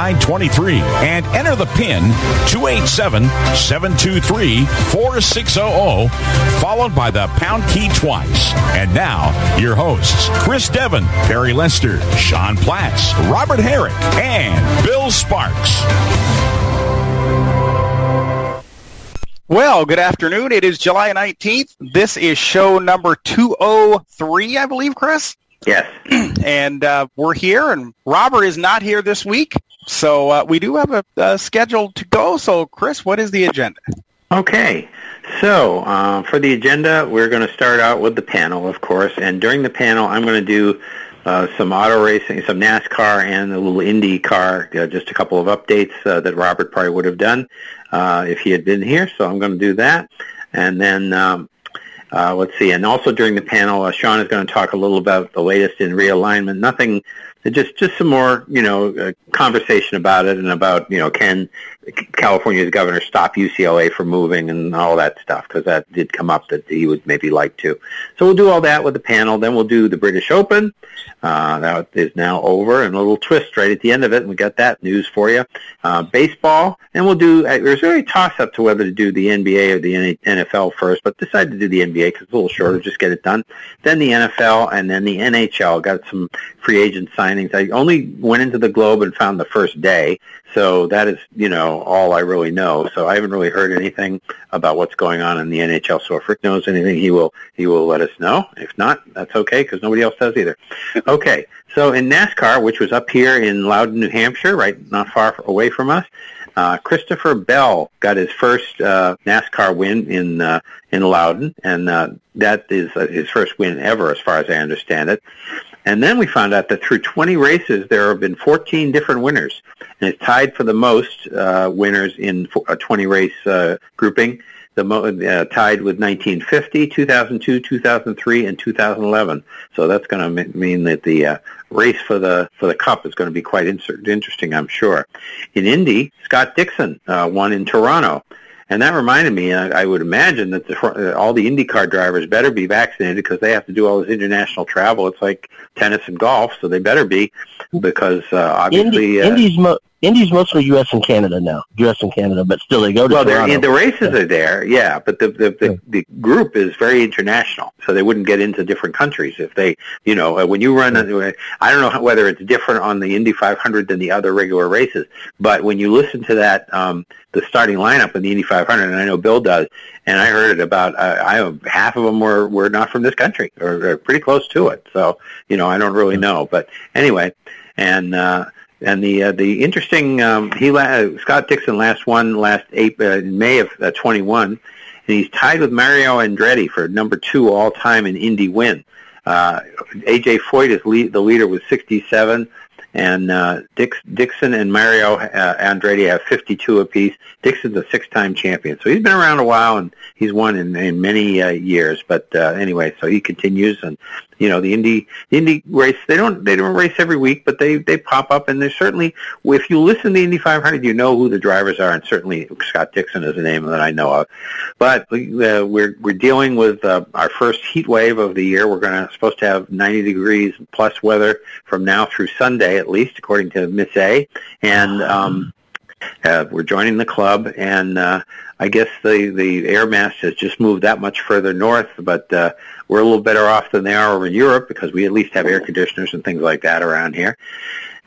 646-876-9923 and enter the pin 287-723-4600 followed by the pound key twice. And now, your hosts, Chris Devon, Perry Lester, Sean Platts, Robert Herrick, and Bill Sparks. Well, good afternoon. It is July 19th. This is show number 203, I believe, Chris. Yes. And uh, we're here, and Robert is not here this week. So uh, we do have a, a schedule to go. So, Chris, what is the agenda? Okay. So uh, for the agenda, we're going to start out with the panel, of course. And during the panel, I'm going to do uh, some auto racing, some NASCAR, and a little Indy car, uh, just a couple of updates uh, that Robert probably would have done uh, if he had been here. So I'm going to do that. And then um, uh, let's see. And also during the panel, Sean is going to talk a little about the latest in realignment. Nothing, just just some more, you know, uh, conversation about it and about, you know, can California's governor stop UCLA from moving and all that stuff because that did come up that he would maybe like to. So we'll do all that with the panel. Then we'll do the British Open. Uh, that is now over and a little twist right at the end of it. And we got that news for you. Uh, baseball. And we'll do, uh, there's really a toss up to whether to do the NBA or the NFL first, but decided to do the NBA because it's a little shorter. Just get it done. Then the NFL and then the NHL. Got some free agent signings. I only went into the Globe and found the first day. So that is, you know, all I really know. So I haven't really heard anything about what's going on in the NHL. So if Rick knows anything, he will he will let us know. If not, that's okay because nobody else does either. Okay. So in NASCAR, which was up here in Loudon, New Hampshire, right not far away from us, uh, Christopher Bell got his first uh, NASCAR win in uh, in Loudon, and uh, that is uh, his first win ever, as far as I understand it. And then we found out that through 20 races, there have been 14 different winners, and it's tied for the most uh, winners in a 20 race uh, grouping. The mo- uh, tied with 1950, 2002, 2003, and 2011. So that's going to mean that the uh, race for the for the cup is going to be quite inter- interesting, I'm sure. In Indy, Scott Dixon uh, won in Toronto. And that reminded me, uh, I would imagine that the, uh, all the IndyCar drivers better be vaccinated because they have to do all this international travel. It's like tennis and golf, so they better be because uh, obviously Indy, uh, Indy's mo- Indy's mostly U.S. and Canada now. U.S. and Canada, but still they go to well, the races are there, yeah, but the the, the the group is very international, so they wouldn't get into different countries if they, you know, uh, when you run. uh, I don't know whether it's different on the Indy 500 than the other regular races, but when you listen to that, um, the starting lineup in the Indy 500, and I know Bill does, and I heard it about uh, I half of them were were not from this country or, or pretty close to it, so you know I don't really know, but anyway, and. uh and the uh, the interesting um, he la- Scott Dixon last won last April, uh, in May of uh, 21, and he's tied with Mario Andretti for number two all time in Indy win. Uh, AJ Foyt is lead, the leader with 67, and uh, Dix, Dixon and Mario uh, Andretti have 52 apiece. Dixon's a six-time champion, so he's been around a while and he's won in, in many uh, years. But uh, anyway, so he continues, and you know the Indy the Indy race they don't they don't race every week, but they they pop up, and there's certainly if you listen to the Indy 500, you know who the drivers are, and certainly Scott Dixon is a name that I know of. But uh, we're we're dealing with uh, our first heat wave of the year. We're going to supposed to have 90 degrees plus weather from now through Sunday at least, according to Miss A, and um, uh, we're joining the club, and uh, I guess the the air mass has just moved that much further north, but uh, we're a little better off than they are over in Europe because we at least have air conditioners and things like that around here.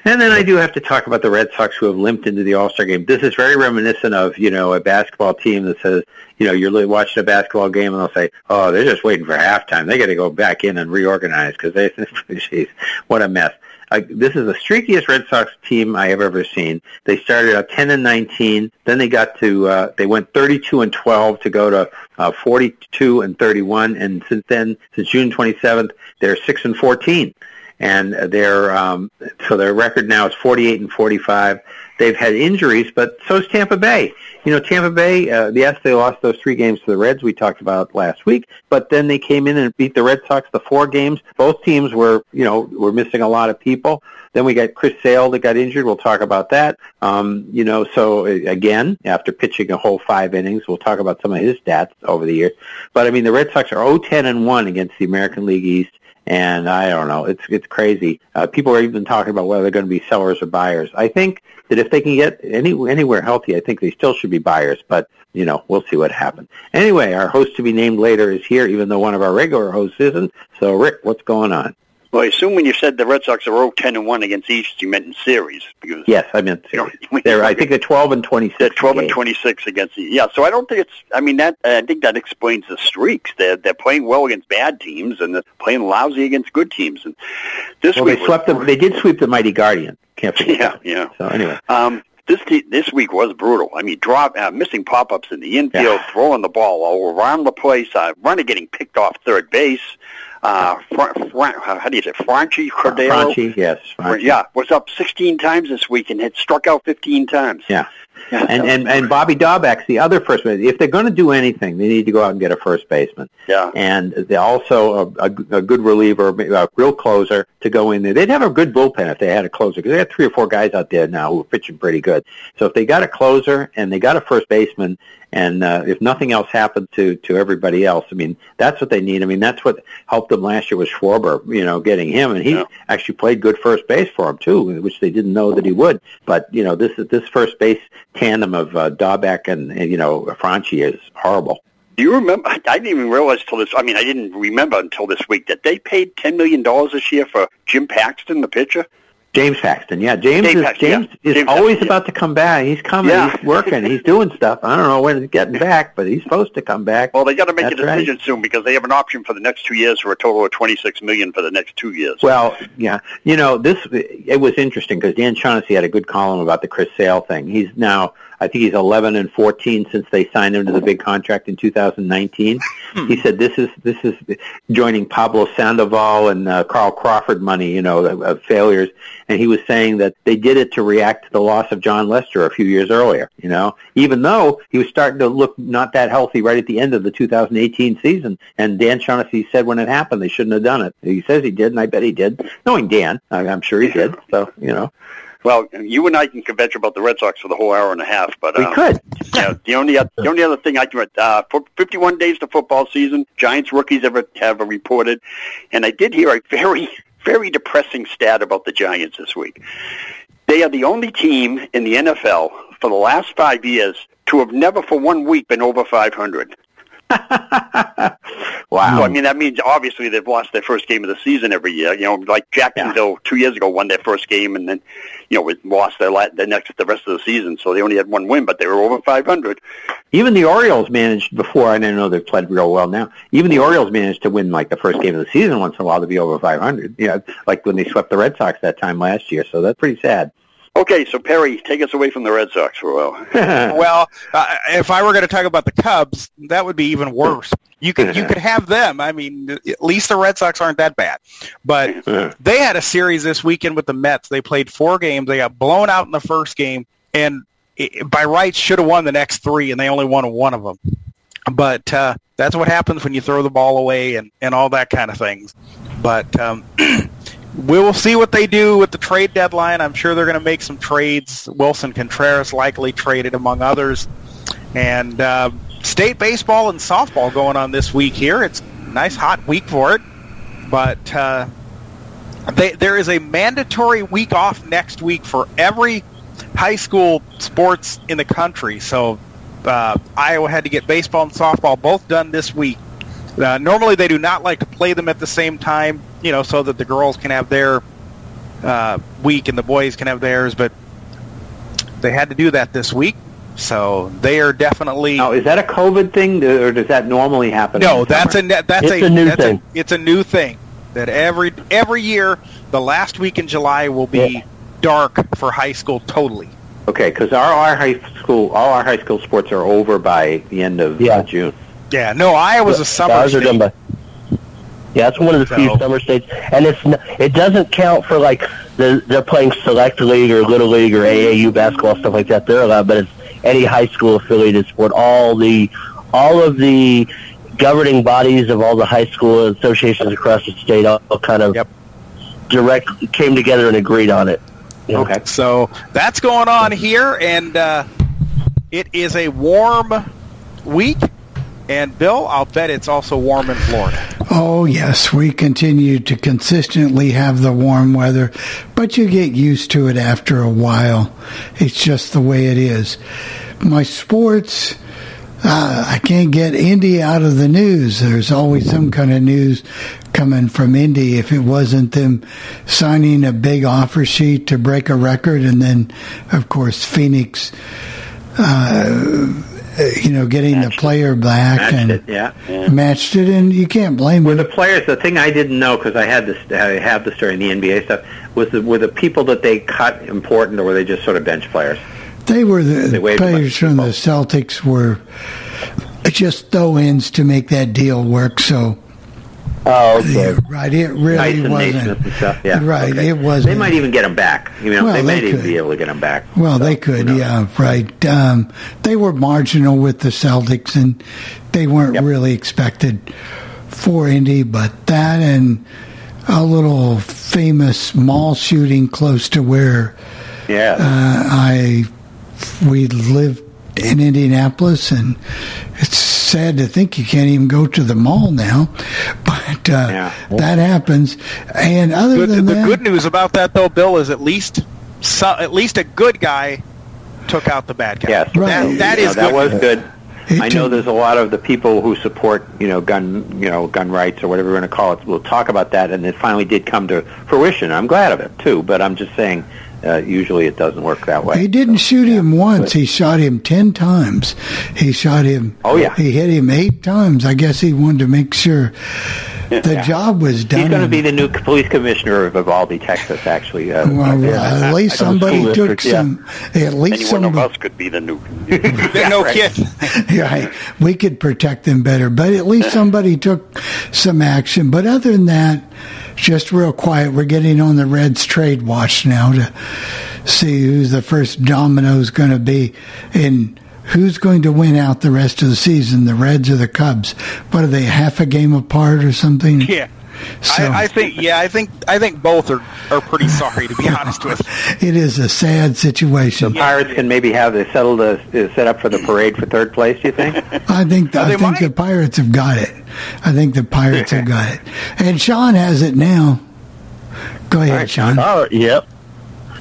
And then I do have to talk about the Red Sox who have limped into the All-Star game. This is very reminiscent of, you know, a basketball team that says, you know, you're watching a basketball game and they'll say, oh, they're just waiting for halftime. They got to go back in and reorganize because they, geez, what a mess. Uh, this is the streakiest Red Sox team I have ever seen. They started out 10 and 19, then they got to uh, they went 32 and 12 to go to uh, 42 and 31, and since then, since June 27th, they're six and 14 and their um, so their record now is 48 and 45. They've had injuries, but so is Tampa Bay. You know, Tampa Bay. Uh, yes, they lost those three games to the Reds we talked about last week, but then they came in and beat the Red Sox the four games. Both teams were, you know, were missing a lot of people. Then we got Chris Sale that got injured. We'll talk about that. Um, you know, so uh, again, after pitching a whole five innings, we'll talk about some of his stats over the years. But I mean, the Red Sox are 0-10 and 1 against the American League East and I don't know. It's it's crazy. Uh, people are even talking about whether they're going to be sellers or buyers. I think that if they can get any anywhere healthy, I think they still should be buyers. But you know, we'll see what happens. Anyway, our host to be named later is here, even though one of our regular hosts isn't. So, Rick, what's going on? Well, I assume when you said the Red Sox are 0 10 and 1 against East, you meant in series. Because, yes, I meant series. You know, they're, I think they're 12 and 26. They're 12 and 26 against East. Yeah, so I don't think it's, I mean, that I think that explains the streaks. They're, they're playing well against bad teams, and they're playing lousy against good teams. And this well, week they swept them. They did sweep the mighty Guardian. Can't forget Yeah, that. yeah. So anyway. Um, this te- this week was brutal. I mean, drop uh, missing pop ups in the infield, Yeah. throwing the ball all around the place, uh, runner getting picked off third base. Uh, Fra- Fra- how do you say, Franchy Cordero? Franchy, yes. Franchy. Yeah, was up 16 times this week and had struck out 15 times. Yeah. And, and, and Bobby Dalbec's the other first baseman. If they're going to do anything, they need to go out and get a first baseman. yeah. and they also a, a, a good reliever, a real closer to go in there. They'd have a good bullpen if they had a closer because they got three or four guys out there now who are pitching pretty good. So if they got a closer and they got a first baseman, and uh, if nothing else happened to to everybody else, I mean that's what they need. I mean that's what helped them last year was Schwarber, you know, getting him, and he Yeah. actually played good first base for him too, which they didn't know that he would. But you know this this first base tandem of uh, Dalbec and, and you know Franchy is horrible. Do you remember? I didn't even realize till this. I mean, I didn't remember until this week that they paid $10 million this year for Jim Paxton, the pitcher. James Paxton, yeah. James James is Paxton, James yeah. is James always Paxton, yeah. about to come back. He's coming. Yeah. He's working. He's doing stuff. I don't know when he's getting back, but he's supposed to come back. Well, they got to make That's a right. decision soon because they have an option for the next two years for a total of 26 million for the next two years. Well, yeah. You know, this it was interesting because Dan Shaughnessy had a good column about the Chris Sale thing. He's now, I think he's 11 and 14 since they signed him to the big contract in 2019. He said this is this is joining Pablo Sandoval and uh, Carl Crawford money, you know, of, of failures. And he was saying that they did it to react to the loss of Jon Lester a few years earlier. You know, even though he was starting to look not that healthy right at the end of the 2018 season. And Dan Shaughnessy said when it happened they shouldn't have done it. He says he did, and I bet he did. Knowing Dan, I'm sure he did. So you know, Well, you and I can kvetch about the Red Sox for the whole hour and a half, but we uh, could. yeah, the only the only other thing I can uh, for 51 days to football season, Giants rookies ever have reported, and I did hear a very very depressing stat about the Giants this week. They are the only team in the NFL for the last five years to have never for one week been over 500. wow. So I mean that means obviously they've lost their first game of the season every year. You know, like Jacksonville two years ago won their first game and then you know lost their la- the next the rest of the season. So they only had one win, but they were over 500. Even the Orioles managed before. I didn't know they've played real well now. Even the Orioles managed to win like the first game of the season once in a while to be over 500. Yeah, like when they swept the Red Sox that time last year. So that's pretty sad. Okay, so Perry, take us away from the Red Sox for a while. Well, uh, if I were going to talk about the Cubs, that would be even worse. You could you could have them. I mean, at least the Red Sox aren't that bad. But they had a series this weekend with the Mets. They played four games. They got blown out in the first game, and i by rights should have won the next three, and they only won one of them. But uh, that's what happens when you throw the ball away and, and all that kind of things. But um, we will see what they do with the trade deadline. I'm sure they're going to make some trades. Willson Contreras likely traded among others. And uh, state baseball and softball going on this week here. It's a nice hot week for it. But uh, they, there is a mandatory week off next week for every high school sports in the country. So uh, Iowa had to get baseball and softball both done this week. Uh, normally, they do not like to play them at the same time, you know, so that the girls can have their uh, week and the boys can have theirs. But they had to do that this week, so they are definitely Now, is that a COVID thing, or does that normally happen? no. That's summer? a that's It's a new that's thing. it's a new thing. that every every year the last week in July will be Yeah. dark for high school totally. Okay, because our, our high school, all our high school sports are over by the end of Yeah. uh, June. Yeah, no, Iowa's a summer Ours are state. done by. Yeah, it's one of the few summer states, and it's it doesn't count for like the, they're playing select league or little league or AAU basketball stuff like that. They're allowed, but it's any high school affiliated sport. All the all of the governing bodies of all the high school associations across the state all, all kind of Yep. direct came together and agreed on it. Yeah. Okay. So that's going on here, and uh, it is a warm week. And Bill, I'll bet it's also warm in Florida. Oh, yes, we continue to consistently have the warm weather, but you get used to it after a while. It's just the way it is. My sports, uh, I can't get Indy out of the news. There's always some kind of news coming from Indy. If it wasn't them signing a big offer sheet to break a record, and then, of course, Phoenix. Uh, Uh, you know, getting the player back Matched and it, yeah. matched it, and you can't blame Were them. the players the thing I didn't know because I had this I have the story in the NBA stuff was the were the people that they cut important or were they just sort of bench players? They were the They players from the. Celtics were just throw-ins to make that deal work. So, Oh, okay. yeah, right, it really Tyson wasn't. Stuff. Yeah, Right, okay. it wasn't. They might even get them back. You know, Well, they might they even be able to get them back. Well, So, they could, knows? yeah, right. Um, they were marginal with the Celtics, and they weren't Yep. really expected for Indy. But that and a little famous mall shooting close to where Yeah. uh, I we lived in Indianapolis, and it's sad to think you can't even go to the mall now. But uh, Yeah. that happens. And other Good, than the that, good news about that, though, Bill, is at least so, at least a good guy took out the bad guy. Yes, Right. That, that You that good. was good. It I know there's a lot of the people who support, you know, gun, you know, gun rights or whatever we're going to call it. We'll talk about that, and it finally did come to fruition. I'm glad of it too, but I'm just saying, uh, usually it doesn't work that way. He didn't shoot him once. He shot him ten times. He shot him. Oh, yeah. He hit him eight times. I guess he wanted to make sure the job was done. He's going to be the new police commissioner of Uvalde, Texas. Actually, uh, well, yeah. uh, at least somebody took district, yeah. some. At least Any one of us could be the new. no right. kid. right. We could protect them better, but at least somebody took some action. But other than that, just real quiet. We're getting on the Reds trade watch now to see who's the first domino's going to be and who's going to win out the rest of the season, the Reds or the Cubs. What are they, half a game apart or something? Yeah. So- I, I think yeah, I think I think both are, are pretty sorry to be honest with you. It is a sad situation. The Pirates can maybe have they settled a, uh, set up for the parade for third place. Do you think? I think I think might. the Pirates have got it. I think the Pirates have got it, and Sean has it now. Go ahead, right, Sean. Oh, yep.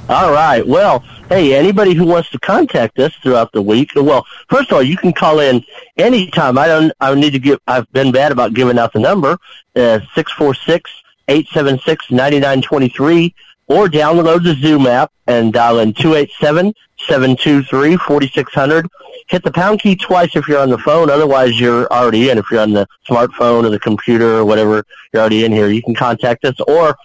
All right. Well, hey, anybody who wants to contact us throughout the week, well, first of all, you can call in anytime. I don't. I need to give. I've been bad about giving out the number. uh, Six four six eight seven six ninety nine twenty three, or download the Zoom app and dial in two eight seven seven two three forty six hundred. Hit the pound key twice if you're on the phone. Otherwise, you're already in. If you're on the smartphone or the computer or whatever, you're already in here. You can contact us or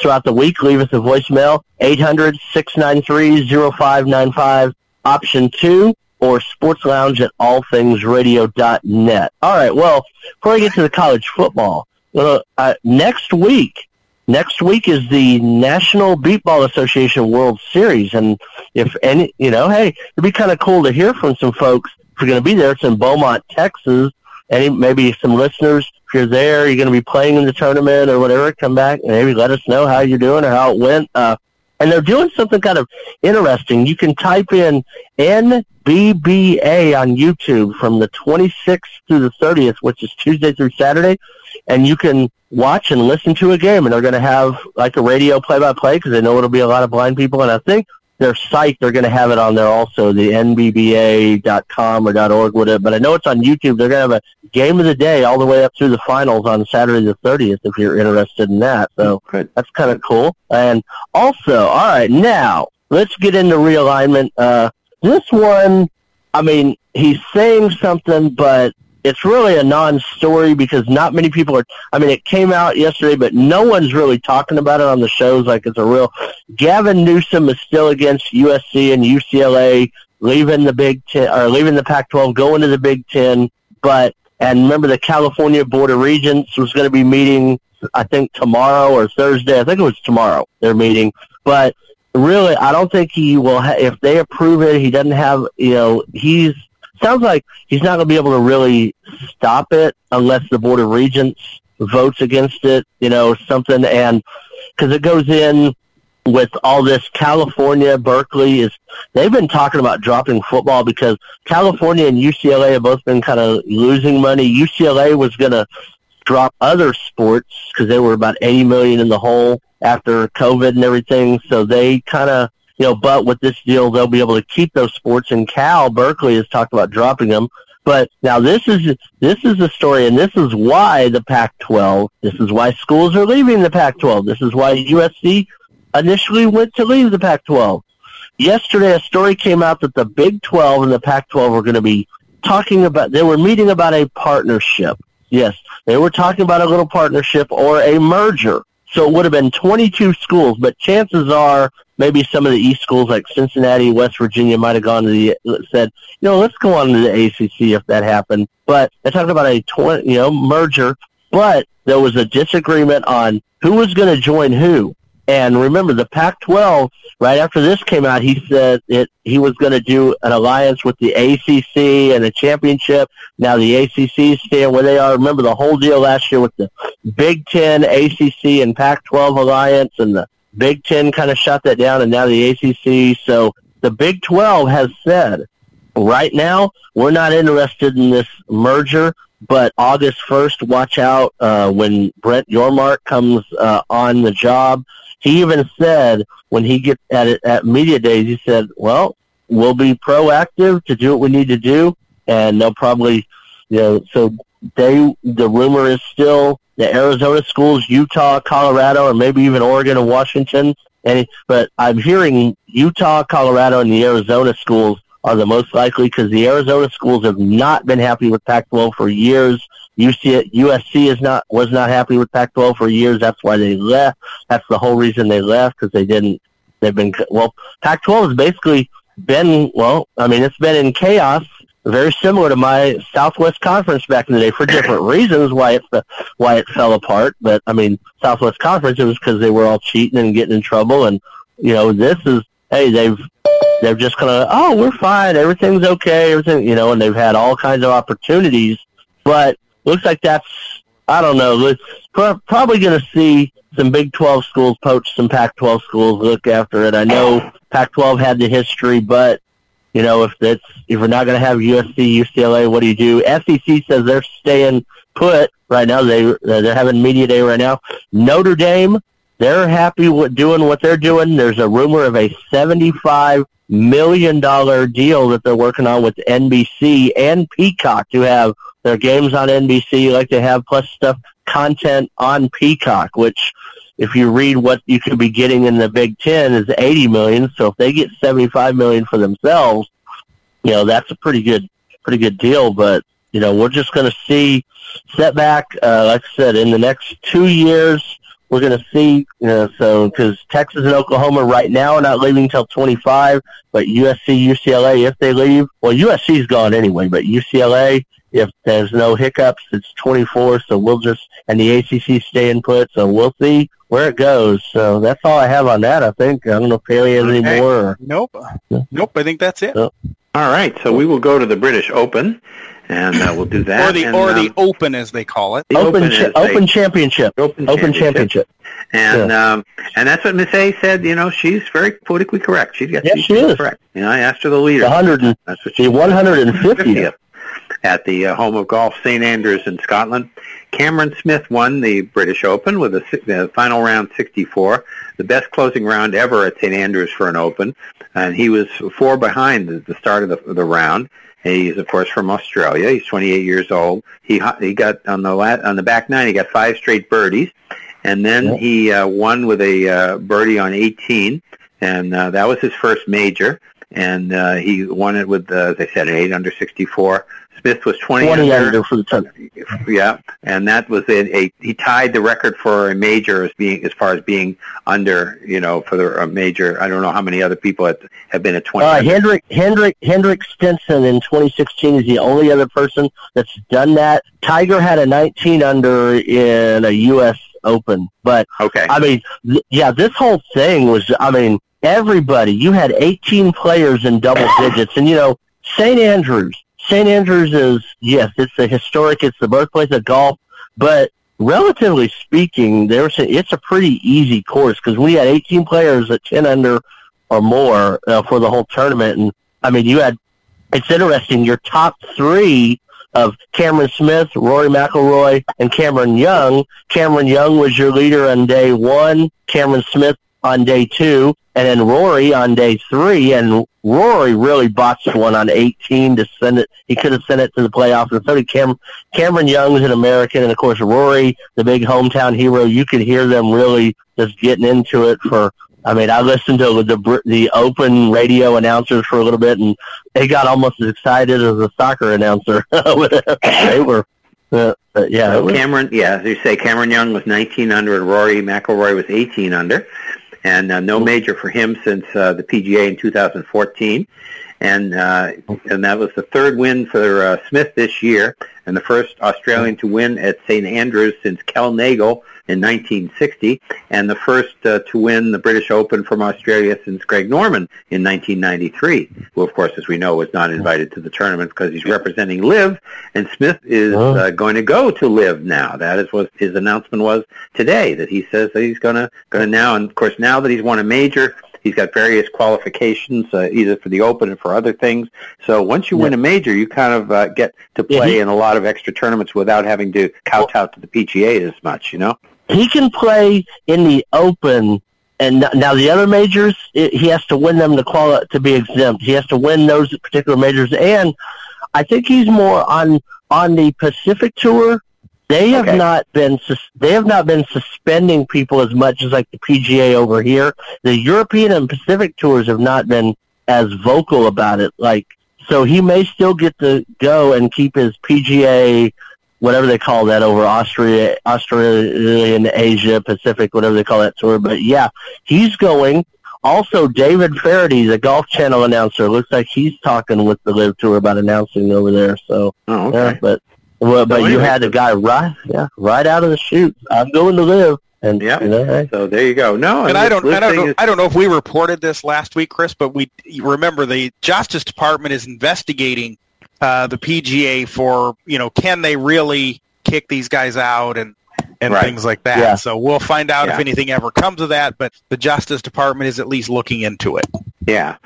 throughout the week. Leave us a voicemail, 800-693-0595, option 2, or sports lounge at allthingsradio.net. All right, well, before I get to the college football, uh, uh, next week, next week is the National Beepball Association World Series, and if any, you know, hey, it'd be kind of cool to hear from some folks. If you're going to be there, it's in Beaumont, Texas. Any maybe some listeners, you're there, you're going to be playing in the tournament or whatever. Come back and maybe let us know how you're doing or how it went. Uh, and they're doing something kind of interesting. You can type in NBBA on YouTube from the 26th through the 30th, which is Tuesday through Saturday, and you can watch and listen to a game. And they're going to have like a radio play-by-play because they know it'll be a lot of blind people. And I think their site, they're going to have it on there also, the nbba.com or .org, whatever. But I know it's on YouTube. They're going to have a game of the day all the way up through the finals on Saturday the 30th if you're interested in that. So Good. that's kind of cool. And also, all right, now let's get into realignment. Uh, this one, I mean, he's saying something, but it's really a non-story because not many people are. I mean, it came out yesterday, but no one's really talking about it on the shows like it's a real. Gavin Newsom is still against USC and UCLA leaving the Big Ten or leaving the Pac-12, going to the Big Ten. But and remember, the California Board of Regents was going to be meeting, I think tomorrow or Thursday. I think it was tomorrow. They're meeting, but really, I don't think he will. Ha- if they approve it, he doesn't have. You know, he's sounds like he's not going to be able to really stop it unless the Board of Regents votes against it, you know, something. And because it goes in with all this California, Berkeley is, they've been talking about dropping football because California and UCLA have both been kind of losing money. UCLA was going to drop other sports because they were about 80 million in the hole after COVID and everything. So they kind of you know, but with this deal, they'll be able to keep those sports. And Cal Berkeley has talked about dropping them. But now this is this is the story, and this is why the Pac-12. This is why schools are leaving the Pac-12. This is why USC initially went to leave the Pac-12. Yesterday, a story came out that the Big 12 and the Pac-12 were going to be talking about. They were meeting about a partnership. Yes, they were talking about a little partnership or a merger. So it would have been 22 schools, but chances are maybe some of the East schools like Cincinnati, West Virginia might have gone to the said, you know, let's go on to the ACC if that happened. But they talked about a 20, you know merger, but there was a disagreement on who was going to join who. And remember, the Pac-12, right after this came out, he said it, he was going to do an alliance with the ACC and a championship. Now the ACC stand where they are. Remember the whole deal last year with the Big Ten, ACC, and Pac-12 alliance, and the Big Ten kind of shut that down, and now the ACC. So the Big 12 has said, right now, we're not interested in this merger. But August 1st, watch out uh, when Brett Yormark comes uh, on the job he even said when he gets at it at media days, he said, "Well, we'll be proactive to do what we need to do, and they'll probably, you know, so they the rumor is still the Arizona schools, Utah, Colorado, and maybe even Oregon and Washington. And but I'm hearing Utah, Colorado, and the Arizona schools are the most likely because the Arizona schools have not been happy with Pac-12 for years. UC, USC is not was not happy with Pac-12 for years. That's why they left. That's the whole reason they left because they didn't. They've been well. Pac-12 has basically been well. I mean, it's been in chaos, very similar to my Southwest Conference back in the day for different reasons why it why it fell apart. But I mean, Southwest Conference it was because they were all cheating and getting in trouble, and you know this is hey they've they're just kind of oh we're fine everything's okay everything you know and they've had all kinds of opportunities but looks like that's I don't know. Probably going to see some Big 12 schools poach some Pac-12 schools. Look after it. I know Pac-12 had the history, but you know if that's if we're not going to have USC, UCLA, what do you do? SEC says they're staying put right now. They they're having media day right now. Notre Dame, they're happy with doing what they're doing. There's a rumor of a 75 million dollar deal that they're working on with NBC and Peacock to have their games on NBC like they have, plus stuff, content on Peacock, which if you read what you could be getting in the Big Ten is 80 million. So if they get 75 million for themselves, you know, that's a pretty good, pretty good deal. But, you know, we're just to see setback, uh, like I said, in the next two years, we're going to see, you know, so because Texas and Oklahoma right now are not leaving until 25, but USC, UCLA, if they leave, well, USC's gone anyway, but UCLA, if there's no hiccups, it's 24. So we'll just and the ACC staying put. So we'll see where it goes. So that's all I have on that. I think I don't know if Haley has okay. any more. Nope. Nope. I think that's it. So, all right. So we will go to the British Open. And uh, we'll do that. or the and, or the um, Open, as they call it. The Open Open, cha- open Championship. Open, open Championship. And yeah. um, and that's what Miss A said. You know, she's very politically correct. She's got yes, she is correct. You know, I asked her the leader. 100. That's what she. 150th at the uh, home of golf, St Andrews in Scotland. Cameron Smith won the British Open with a, the final round 64, the best closing round ever at St Andrews for an Open, and he was four behind the, the start of the, the round. He's of course from Australia. He's 28 years old. He he got on the lat, on the back nine. He got five straight birdies, and then he uh, won with a uh, birdie on 18, and uh, that was his first major and uh, he won it with, uh, as I said, an eight under 64. Smith was 20, 20 under, under for the tournament. Yeah, and that was a, a he tied the record for a major as being as far as being under, you know, for the a major. I don't know how many other people have, have been at 20. Uh, Hendrik Hendrik Henrik Stenson in 2016 is the only other person that's done that. Tiger had a 19 under in a U.S. Open, but okay, I mean, th- yeah, this whole thing was, I mean, everybody. You had 18 players in double digits, and you know, St. Andrews St. Andrews is, yes, it's a historic, it's the birthplace of golf, but relatively speaking, there's a, it's a pretty easy course because we had 18 players at 10 under or more uh, for the whole tournament. And I mean, you had, it's interesting, your top three of Cameron Smith, Rory McIlroy, and Cameron Young. Cameron Young was your leader on day one. Cameron Smith on day two, and then Rory on day three. And Rory really botched one on 18 to send it. He could have sent it to the playoffs. And so did Cam, Cameron Young's an American, and of course Rory, the big hometown hero. You could hear them really just getting into it for. I mean, I listened to the the the open radio announcers for a little bit, and they got almost as excited as a soccer announcer. they were uh, yeah, so Cameron. Yeah, as you say, Cameron Young was 19 under, and Rory McIlroy was 18 under and uh, no major for him since uh, the PGA in 2014. And uh, and that was the third win for uh, Smith this year, and the first Australian to win at St Andrews since Kel Nagle in 1960, and the first uh, to win the British Open from Australia since Greg Norman in 1993, who, of course, as we know, was not invited to the tournament because he's representing LIV, and Smith is uh, going to go to LIV now. That is what his announcement was today, that he says that he's going to going to now, and of course, now that he's won a major, He's got various qualifications, uh, either for the Open and for other things. So once you yeah. win a major, you kind of uh, get to play yeah, he, in a lot of extra tournaments without having to kowtow to the PGA as much, you know? he can play in the open and now the other majors he has to win them to qualify to be exempt he has to win those particular majors and i think he's more on on the pacific tour they have okay. not been they have not been suspending people as much as like the pga over here the european and pacific tours have not been as vocal about it like so he may still get to go and keep his pga whatever they call that over Austria, Australian, Asia, Pacific, whatever they call that tour. But yeah, he's going. Also, David Feherty, the Golf Channel announcer, looks like he's talking with the LIV Tour about announcing over there. So, oh, okay. yeah, but well, but you had the guy right, yeah, right out of the chute. I'm going to live. And yeah, you know, hey. so there you go. No, and I don't, I don't know, is... I don't know if we reported this last week, Chris, but we remember the Justice Department is investigating uh, the PGA for you know can they really kick these guys out and and right. things like that. Yeah. So we'll find out yeah. if anything ever comes of that. But the Justice Department is at least looking into it. Yeah.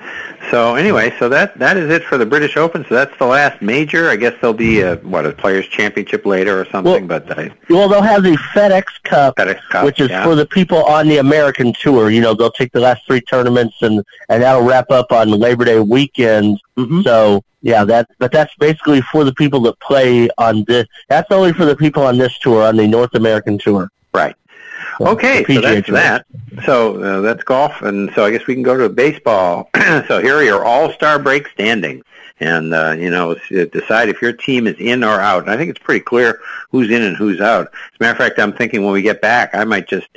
So anyway, so that that is it for the British Open. So that's the last major. I guess there'll be a what a Players Championship later or something. Well, but I, well, they'll have the FedEx Cup, FedEx Cup which is yeah. for the people on the American tour. You know, they'll take the last three tournaments and and that'll wrap up on Labor Day weekend. Mm-hmm. So yeah, that but that's basically for the people that play on this. That's only for the people on this tour on the North American tour. Right. Okay, so that's that. So uh, that's golf, and so I guess we can go to baseball. so here are your All-Star break standings, and uh, you know decide if your team is in or out. And I think it's pretty clear who's in and who's out. As a matter of fact, I'm thinking when we get back, I might just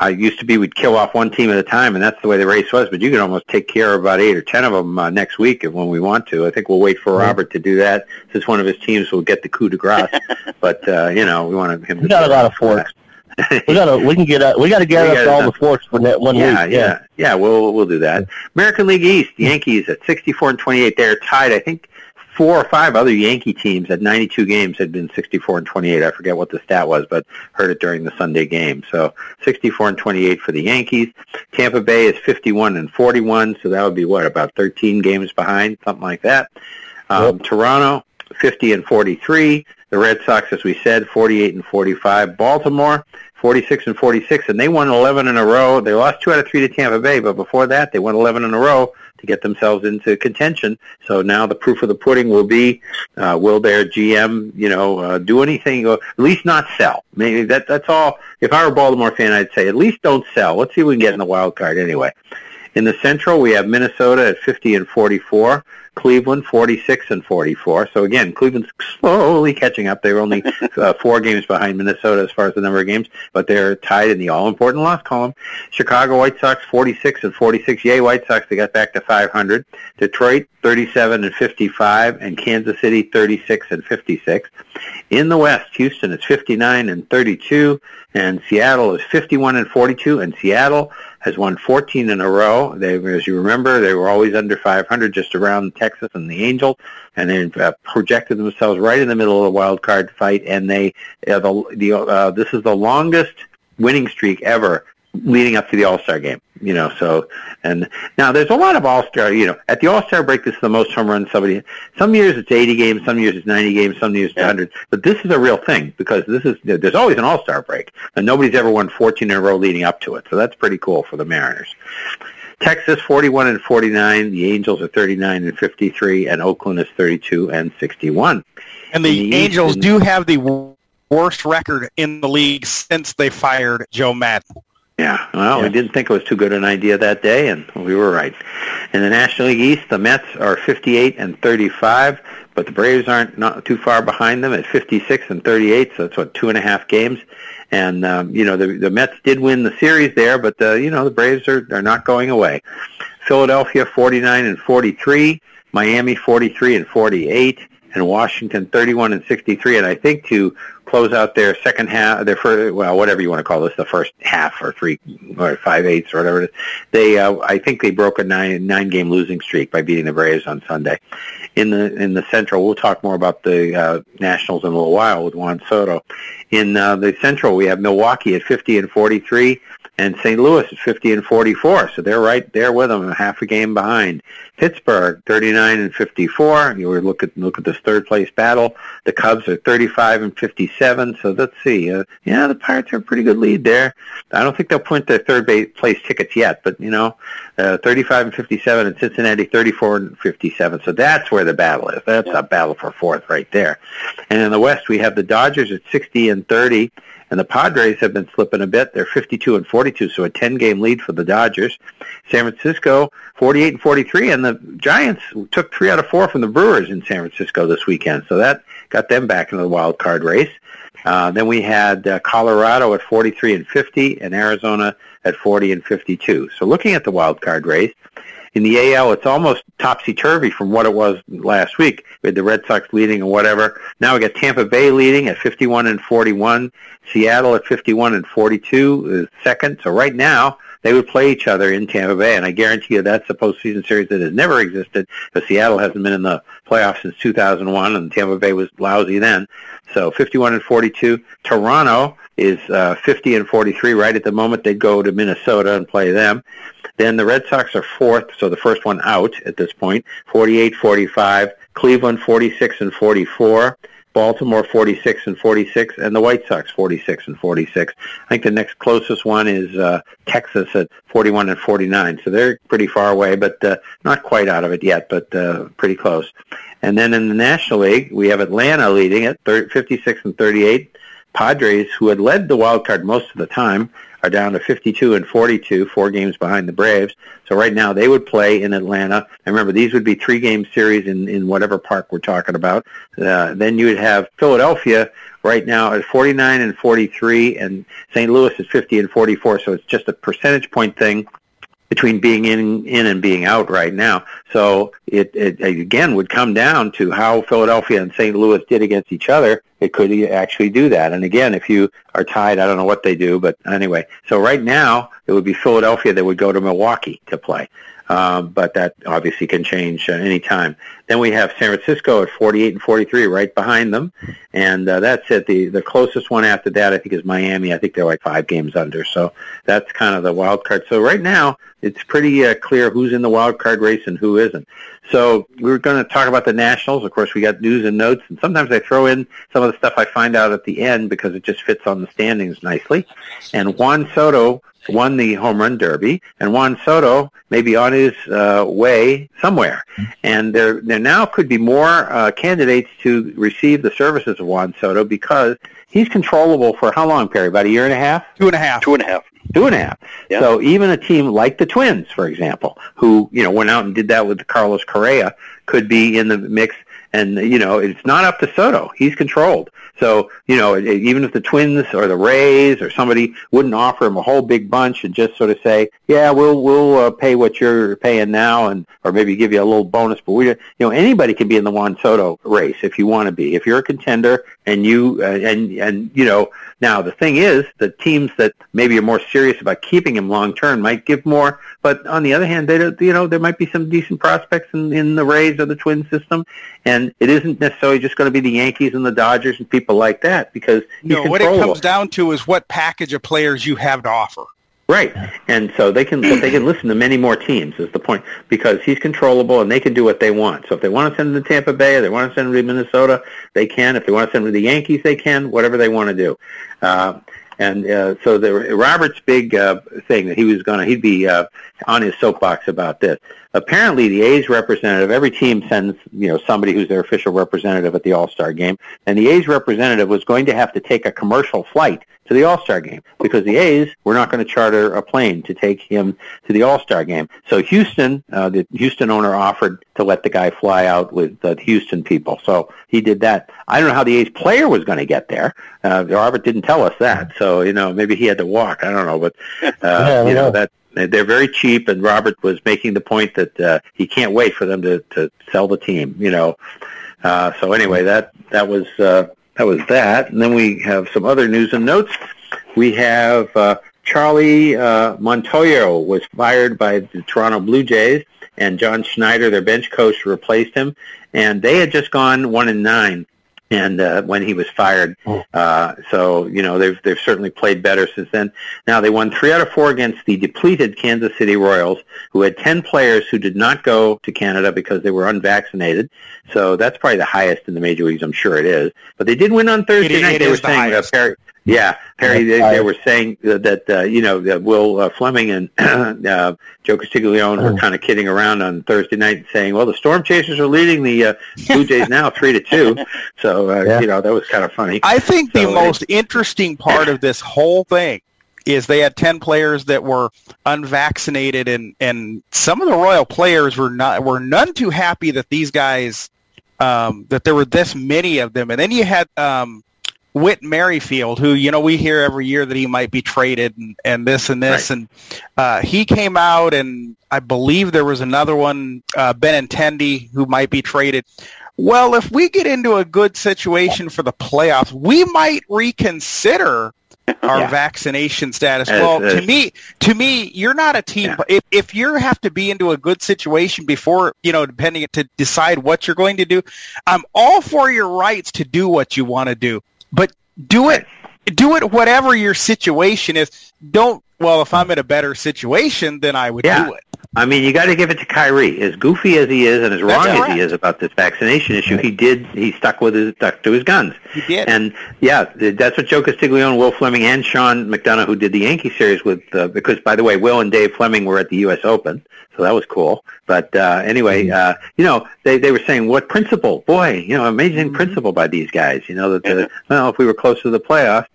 I used to be we'd kill off one team at a time, and that's the way the race was. But you can almost take care of about eight or ten of them uh, next week when we want to. I think we'll wait for Robert to do that, since one of his teams will get the coup de grace. but uh, you know, we want him. We got a lot of forks. we got to. We can get. up we got to get up all the forks for that one yeah, week. Yeah, yeah, yeah. We'll we'll do that. American League East, Yankees at sixty-four and twenty-eight. They're tied. I think four or five other Yankee teams at 92 games had been 64 and 28. I forget what the stat was, but heard it during the Sunday game. So 64 and 28 for the Yankees. Tampa Bay is 51 and 41, so that would be what about 13 games behind, something like that. Um, yep. Toronto 50 and 43. The Red Sox, as we said, 48 and 45. Baltimore 46 and 46, and they won 11 in a row. They lost two out of three to Tampa Bay, but before that, they won 11 in a row to get themselves into contention. So now the proof of the pudding will be, uh, will their GM, you know, uh, do anything, or at least not sell? Maybe that that's all. If I were a Baltimore fan, I'd say at least don't sell. Let's see if we can get in the wild card anyway. In the Central, we have Minnesota at 50 and 44. Cleveland 46 and 44. So again, Cleveland's slowly catching up. They were only uh, four games behind Minnesota as far as the number of games, but they're tied in the all-important loss column. Chicago White Sox 46 and 46. Yay, White Sox! They got back to 500. Detroit 37 and 55, and Kansas City 36 and 56. In the West, Houston is 59 and 32, and Seattle is 51 and 42, and Seattle has won 14 in a row. They, as you remember, they were always under 500, just around Texas and the Angels, and they uh, projected themselves right in the middle of the wild card fight. And they, uh, the, the uh, this is the longest winning streak ever leading up to the All Star game. You know, so and now there's a lot of All Star. You know, at the All Star break, this is the most home runs somebody. Some years it's 80 games, some years it's 90 games, some years it's 100. But this is a real thing because this is there's always an All Star break, and nobody's ever won 14 in a row leading up to it. So that's pretty cool for the Mariners. Texas 41 and 49. The Angels are 39 and 53, and Oakland is 32 and 61. And the, the Angels do have the worst record in the league since they fired Joe Maddon. Yeah, well, yeah. we didn't think it was too good an idea that day, and we were right. In the National League East, the Mets are 58 and 35, but the Braves aren't not too far behind them at 56 and 38, so that's what two and a half games. And um, you know the the Mets did win the series there, but the, you know the Braves are are not going away. Philadelphia 49 and 43, Miami 43 and 48, and Washington 31 and 63. And I think to close out their second half, their first, well, whatever you want to call this, the first half or three or five eighths or whatever it is. They, uh, I think they broke a nine nine game losing streak by beating the Braves on Sunday. In the in the Central, we'll talk more about the uh, Nationals in a little while with Juan Soto. In uh, the Central, we have Milwaukee at 50 and 43 and St. Louis is 50 and 44, so they're right there with them, half a game behind. Pittsburgh 39 and 54. You would look at look at this third place battle. The Cubs are 35 and 57. So let's see. Uh, yeah, the Pirates are a pretty good lead there. I don't think they'll print their third place tickets yet, but you know, uh, 35 and 57, and Cincinnati 34 and 57. So that's where the battle is. That's a battle for fourth right there. And in the West, we have the Dodgers at 60 and 30 and the Padres have been slipping a bit. They're 52 and 42, so a 10-game lead for the Dodgers. San Francisco 48 and 43, and the Giants took three out of four from the Brewers in San Francisco this weekend, so that got them back into the wild card race. Uh, then we had uh, Colorado at 43 and 50, and Arizona at 40 and 52. So looking at the wild card race, in the AL, it's almost topsy-turvy from what it was last week with the Red Sox leading or whatever. Now we got Tampa Bay leading at 51 and 41. Seattle at 51 and 42 is second. So right now, they would play each other in Tampa Bay, and I guarantee you that's a postseason series that has never existed because Seattle hasn't been in the playoffs since 2001, and Tampa Bay was lousy then. So 51 and 42. Toronto is uh, 50 and 43 right at the moment. They'd go to Minnesota and play them. Then the Red Sox are fourth, so the first one out at this point, 48-45. Cleveland 46 and 44. Baltimore 46 and 46, and the White Sox 46 and 46. I think the next closest one is uh, Texas at 41 and 49. So they're pretty far away, but uh, not quite out of it yet, but uh, pretty close. And then in the National League, we have Atlanta leading at 56 and 38. Padres, who had led the wild card most of the time, are down to 52 and 42, four games behind the Braves. So right now they would play in Atlanta. And remember, these would be three-game series in, in whatever park we're talking about. Uh, then you would have Philadelphia right now at 49 and 43, and St. Louis is 50 and 44. So it's just a percentage point thing between being in in and being out right now. So it, it again would come down to how Philadelphia and St. Louis did against each other. It could actually do that. And again, if you are tied, I don't know what they do, but anyway. So right now it would be Philadelphia that would go to Milwaukee to play. Um, but that obviously can change uh, any time. Then we have San Francisco at 48 and 43, right behind them, and uh, that's it. The the closest one after that, I think, is Miami. I think they're like five games under. So that's kind of the wild card. So right now, it's pretty uh, clear who's in the wild card race and who isn't. So we are going to talk about the Nationals. Of course, we got news and notes, and sometimes I throw in some of the stuff I find out at the end because it just fits on the standings nicely. And Juan Soto won the home run derby, and Juan Soto may be on his uh, way somewhere. And there, there now could be more uh, candidates to receive the services of Juan Soto because he's controllable for how long, Perry? About a year and a half? Two and a half. Two and a half. Two and a half. Yeah. So even a team like the Twins, for example, who you know went out and did that with Carlos Correa, could be in the mix. And you know, it's not up to Soto; he's controlled. So you know, even if the Twins or the Rays or somebody wouldn't offer him a whole big bunch and just sort of say, "Yeah, we'll we'll uh, pay what you're paying now," and or maybe give you a little bonus, but we, you know, anybody can be in the Juan Soto race if you want to be. If you're a contender and you uh, and and you know, now the thing is, the teams that maybe are more serious about keeping him long term might give more. But on the other hand, they don't, you know there might be some decent prospects in, in the Rays or the Twin system, and it isn't necessarily just going to be the Yankees and the Dodgers and people like that because No, what it comes down to is what package of players you have to offer. Right, and so they can but they can listen to many more teams is the point because he's controllable and they can do what they want. So if they want to send him to Tampa Bay, or they want to send him to Minnesota, they can. If they want to send him to the Yankees, they can. Whatever they want to do. Uh, and uh, so the Robert's big uh, thing that he was going to he'd be uh, on his soapbox about this. Apparently, the A's representative, every team sends you know somebody who's their official representative at the All Star game, and the A's representative was going to have to take a commercial flight to the All Star game because the A's were not going to charter a plane to take him to the All Star game. So Houston, uh, the Houston owner offered to let the guy fly out with the Houston people. So he did that. I don't know how the A's player was going to get there. Uh, Robert didn't tell us that. So you know maybe he had to walk. I don't know, but uh, Yeah, you know know. that they're very cheap, and Robert was making the point that uh, he can't wait for them to, to sell the team. You know, uh, so anyway, that that was uh, that was that, and then we have some other news and notes. We have uh, Charlie uh, Montoyo was fired by the Toronto Blue Jays, and John Schneider, their bench coach, replaced him, and they had just gone one and nine. And uh, when he was fired, uh, so you know they've they've certainly played better since then. Now they won three out of four against the depleted Kansas City Royals, who had ten players who did not go to Canada because they were unvaccinated. So that's probably the highest in the major leagues. I'm sure it is. But they did win on Thursday It- night. it they were is the highest. Yeah, Perry. They, they were saying that, that uh, you know that Will uh, Fleming and uh, Joe Castiglione were kind of kidding around on Thursday night, saying, "Well, the Storm Chasers are leading the uh, Blue Jays now, three to two. So uh, Yeah. you know that was kind of funny. I think the So, most interesting part of this whole thing is they had 10 players that were unvaccinated and, and some of the Royal players were not were none too happy that these guys um, that there were this many of them. And then you had um, Whit Merrifield, who, you know, we hear every year that he might be traded and, and this and this. Right. And uh, he came out and I believe there was another one, uh, Benintendi, who might be traded. Well, if we get into a good situation for the playoffs, we might reconsider our Yeah. vaccination status. As- well, to me, to me, you're not a team. Yeah. If if you have to be into a good situation before, you know, depending to decide what you're going to do, I'm all for your rights to do what you want to do, but do it, do it whatever your situation is. Don't. Well, if I'm in a better situation, then I would Yeah. do it. I mean, you got to give it to Kyrie. As goofy as he is, and as wrong as he is about this vaccination issue, he did. He stuck with his stuck to his guns. He did. And yeah, that's what Joe Castiglione, Will Fleming, and Sean McDonough, who did the Yankee series with, uh, because by the way, Will and Dave Fleming were at the U.S. Open, so that was cool. But uh, anyway, uh, you know, they they were saying what principle? Boy, you know, amazing principle by these guys. You know that the, well, if we were close to the playoffs.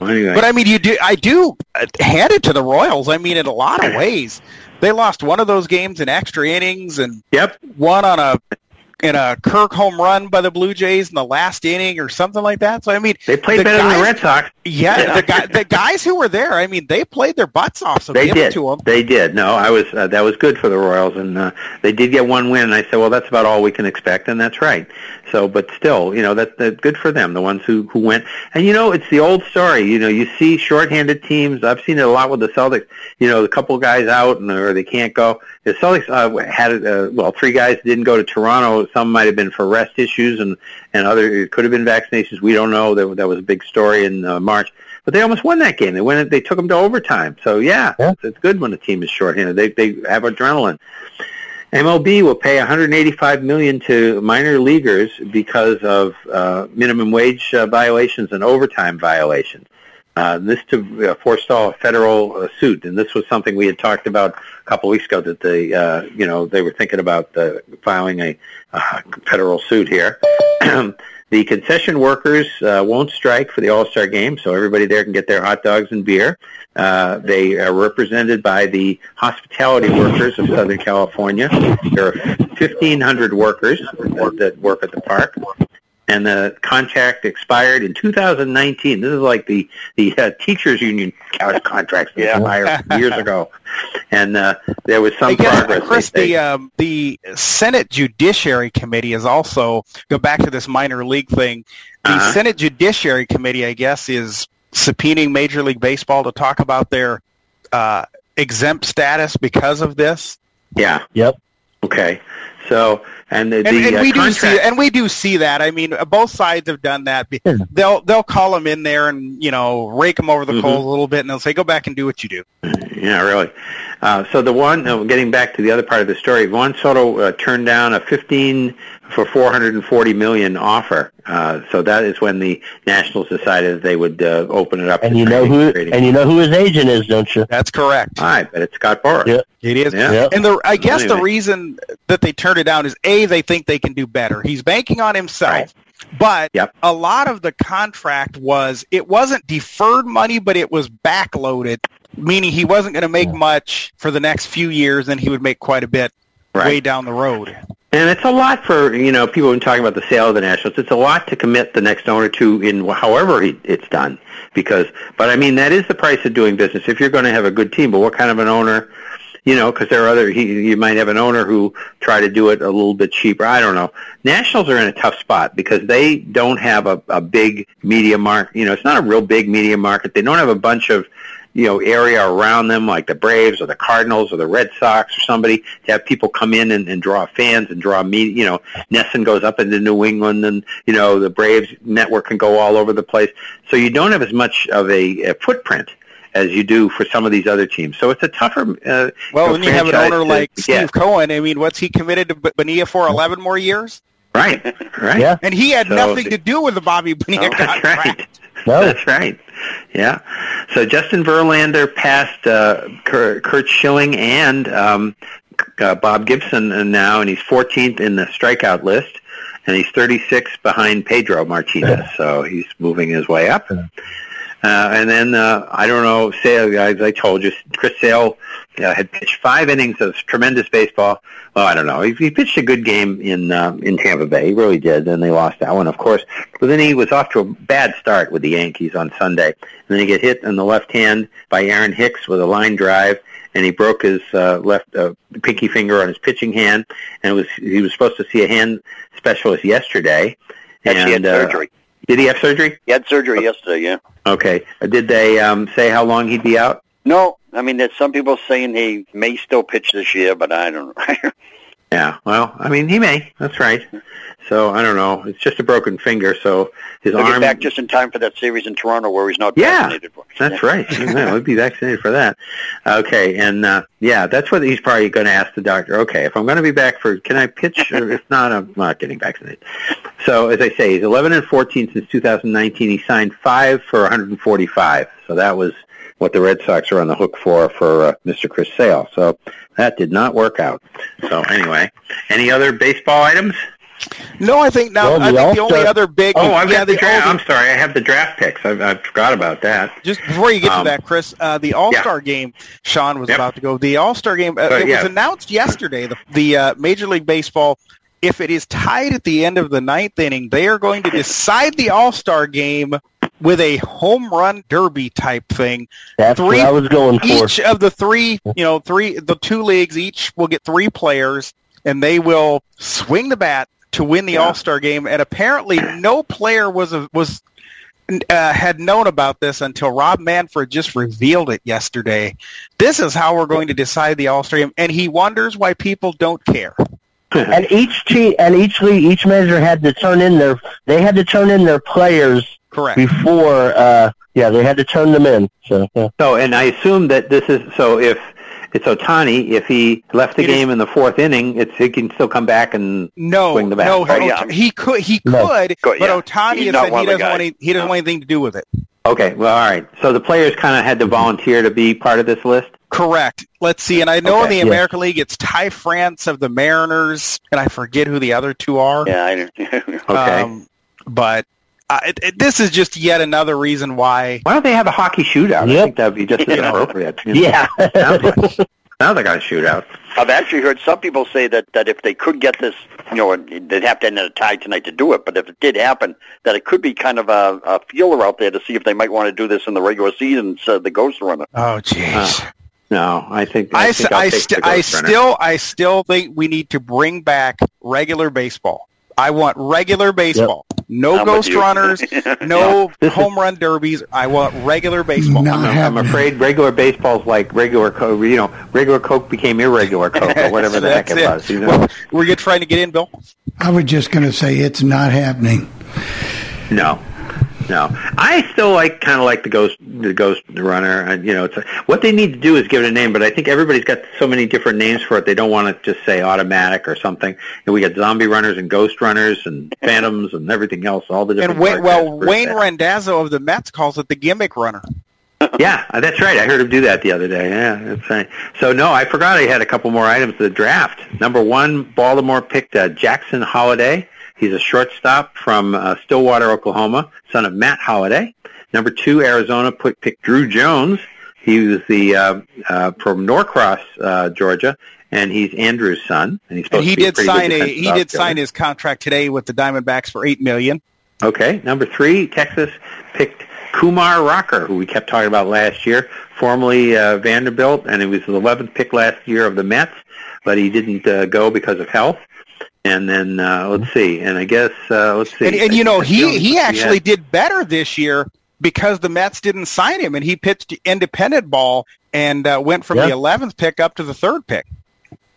Anyway, But I mean, you do. I do uh, hand it to the Royals. I mean, in a lot of ways, they lost one of those games in extra innings, and yep, one on a in a Kirk home run by the Blue Jays in the last inning or something like that. So I mean, they played the better than the Red Sox. Yeah, the guy, the guys who were there. I mean, they played their butts off. So They did. to them. They did. No, I was. Uh, that was good for the Royals, and uh, they did get one win. And I said, well, that's about all we can expect, and that's right. So, but still, you know, that that's good for them. The ones who who went, and you know, it's the old story. You know, you see shorthanded teams. I've seen it a lot with the Celtics. You know, a couple guys out, and or they can't go. The Celtics uh, had uh, well, three guys didn't go to Toronto. Some might have been for rest issues, and and other it could have been vaccinations. We don't know. That that was a big story in uh, March. But they almost won that game. They went. They took them to overtime. So yeah, Yeah. It's, it's good when the team is shorthanded. They they have adrenaline. MLB will pay 185 million to minor leaguers because of uh, minimum wage uh, violations and overtime violations. Uh, this to uh, forestall a federal uh, suit, and this was something we had talked about a couple weeks ago. That they, uh, you know, they were thinking about uh, filing a uh, federal suit here. the concession workers uh, won't strike for the All Star game, so everybody there can get their hot dogs and beer. Uh, they are represented by the hospitality workers of Southern California. There are 1,500 workers that work at the park and the contract expired in 2019. This is like the the uh, teachers union contracts that Yeah. expired years ago, and uh, there was some I guess, progress. Chris, they the um, the Senate Judiciary Committee is also go back to this minor league thing. The Uh-huh. Senate Judiciary Committee, I guess, is subpoenaing Major League Baseball to talk about their uh, exempt status because of this. yeah. Yep. Okay. So and the, And, the and uh, we do contract, see, and we do see that. I mean, uh, both sides have done that. Yeah. They'll they'll call them in there and you know rake them over the Mhm. coals a little bit, and they'll say, "Go back and do what you do." Yeah, really. Uh, so the one, uh, getting back to the other part of the story, Juan Soto uh, turned down a 15 for 440 million offer. Uh, so that is when the Nationals decided they would uh, open it up. And to you know who trading. and you know who his agent is, don't you? That's correct. All right, but it's Scott Boras. Yeah. It is. Yeah. Yep. And the I guess the reason that they turned it down is a they think they can do better. He's banking on himself. Right. But Yep. a lot of the contract was it wasn't deferred money, but it was backloaded, meaning he wasn't going to make much for the next few years, and he would make quite a bit Right. way down the road. And it's a lot for you know people have been talking about the sale of the Nationals. It's a lot to commit the next owner to in however it's done. Because, but I mean that is the price of doing business. If you're going to have a good team, but what kind of an owner? You know, because there are other. He, you might have an owner who try to do it a little bit cheaper. I don't know. Nationals are in a tough spot because they don't have a, a big media market. You know, it's not a real big media market. They don't have a bunch of you know area around them like the Braves or the Cardinals or the Red Sox or somebody to have people come in and, and draw fans and draw me you know NESN goes up into New England and you know the Braves network can go all over the place so you don't have as much of a, a footprint as you do for some of these other teams so it's a tougher uh, Well, know, when you have an owner to- like to Steve get. Cohen, I mean, what's he committed to B- Bonilla for? Eleven more years, right right Yeah. and he had So- nothing to do with the Bobby Bonilla Oh, that's contract. right. No. That's right. Yeah. So Justin Verlander passed uh, Curt, Schilling and um, uh, Bob Gibson and now, and he's 14th in the strikeout list, and he's 36 behind Pedro Martinez. So he's moving his way up. Uh, and then uh, I don't know, Sale, as I told you, Chris Sale uh, had pitched five innings of tremendous baseball. Well, I don't know. He, he pitched a good game in um, in Tampa Bay. He really did. And they lost that one, of course. But then he was off to a bad start with the Yankees on Sunday. And then he get hit in the left hand by Aaron Hicks with a line drive, and he broke his uh, left uh, pinky finger on his pitching hand. And it was he was supposed to see a hand specialist yesterday. Actually, and had uh, surgery. did he have surgery? He had surgery yesterday. Yeah. Okay. Uh, Did they um, say how long he'd be out? No, I mean, there's some people saying he may still pitch this year, but I don't know. Yeah. Well, I mean, he may. That's right. So I don't know. It's just a broken finger, so his He'll arm. get back just in time for that series in Toronto where he's not Yeah, vaccinated for. That's right. Yeah, we'll be vaccinated for that. Okay, and uh, yeah, that's what he's probably going to ask the doctor. Okay, if I'm going to be back for, can I pitch? Or if not, I'm not getting vaccinated. So as I say, he's 11 and 14 since 2019. He signed five for 145. So that was what the Red Sox are on the hook for for uh, Mr. Chris Sale. So that did not work out. So anyway, any other baseball items? No, I think now Well, I think the only All-Star- other big Oh, I've yeah, got the draft. I'm sorry, I have the draft picks. I, I forgot about that. Just before you get Um, to that, Chris, uh, the All Star game, Sean was Yep. about to go. The All Star game, uh, Uh, it yeah. was announced yesterday. The, the uh, Major League Baseball, if it is tied at the end of the ninth inning, they are going to decide the All Star game with a home run derby type thing. That's Three- what I was going for. Each of the three, you know, three, the two leagues each will get three players, and they will swing the bat to win the Yeah. All Star game. And apparently, no player was was uh, had known about this until Rob Manfred just revealed it yesterday. This is how we're going to decide the All Star game, and he wonders why people don't care. and each team and each league, each manager had to turn in their they had to turn in their players Correct. before. uh Yeah, they had to turn them in. So yeah. So, and I assume that this is so. If it's Ohtani, if he left the It is- game in the fourth inning, it's he can still come back and No, swing the bat. no, Oh, yeah. he could, he could, Go- but yeah. Ohtani He's has not said he doesn't want any, he doesn't No. want anything to do with it. Okay, well, all right. So the players kind of had to volunteer to be part of this list. Correct. Let's see. And I know Okay. in the Yeah. American League, it's Ty France of the Mariners, and I forget who the other two are. Yeah, I, Okay. Um, but uh, it, it, this is just yet another reason why. Why don't they have a hockey shootout? I think that'd be just as Yeah. appropriate. you know? Yeah. Sounds like, sounds like a shootout. I've actually heard some people say that, that if they could get this, you know, they'd have to end in a tie tonight to do it. But if it did happen, that it could be kind of a, a feeler out there to see if they might want to do this in the regular season instead of the Ghost Runner. Oh, jeez. No, I think I, I, s- think I'll I, st- I still I still think we need to bring back regular baseball. I want regular baseball. No I'm ghost runners, no This home run derbies. I want regular baseball. Not I'm, I'm afraid regular baseball's like regular Coke. You know, regular Coke became irregular Coke, or whatever the heck it, That's was. You know? Well, were you trying to get in, Bill? I was just going to say it's not happening. No, no. I still like kind of like the ghost, the ghost runner. And you know, it's a, what they need to do is give it a name. But I think everybody's got so many different names for it. They don't want to just say automatic or something. And we got zombie runners and ghost runners and phantoms and everything else. All the different. And Wayne, well, Wayne. Randazzo of the Mets calls it the gimmick runner. Yeah, uh, that's right. I heard him do that the other day. Yeah, that's right. So no, I forgot I had a couple more items. The draft number one, Baltimore picked uh, Jackson Holliday. He's a shortstop from uh, Stillwater, Oklahoma, son of Matt Holliday. Number two, Arizona put, picked Drew Jones. He was the uh, uh, from Norcross, uh, Georgia, and he's Andruw's son. And he's supposed And he to be did good sign a he did sign his contract today with the Diamondbacks for eight million. Okay, number three, Texas picked Kumar Rocker, who we kept talking about last year, formerly uh, Vanderbilt, and he was the 11th pick last year of the Mets, but he didn't uh, go because of health. And then uh, let's see, and I guess uh, let's see. And, and you know he he actually yeah. did better this year because the Mets didn't sign him and he pitched independent ball and uh, went from Yeah. the eleventh pick up to the third pick.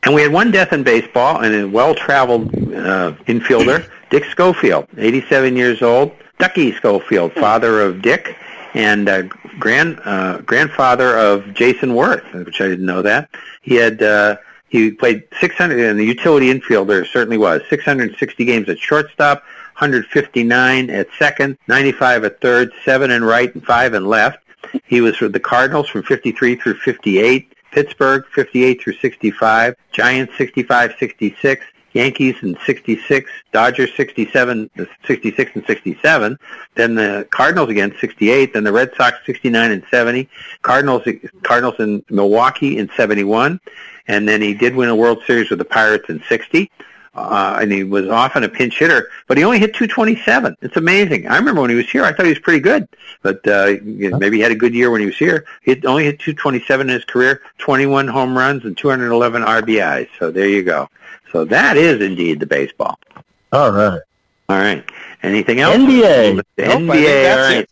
And we had one death in baseball, and a well-traveled uh, infielder, Dick Schofield, 87 years old. Ducky Schofield, father of Dick, and uh, grand uh, grandfather of Jayson Werth, which I didn't know that. He had uh, he played 600, and the utility infielder certainly was 660 games at shortstop, 159 at second, 95 at third, seven in right, and five in left. He was with the Cardinals from 53 through 58, Pittsburgh 58 through 65, Giants 65, 66, Yankees in 66, Dodgers 67, 66 and 67, then the Cardinals again 68, then the Red Sox 69 and 70, Cardinals Cardinals in Milwaukee in 71, and then he did win a World Series with the Pirates in 60. Uh, and he was often a pinch hitter, but he only hit 227. It's amazing. I remember when he was here, I thought he was pretty good, but uh, you know, maybe he had a good year when he was here. He only hit 227 in his career, 21 home runs and 211 RBIs. So there you go. So that is indeed the baseball. All right. All right. Anything else? NBA. Nope, NBA. that's all right.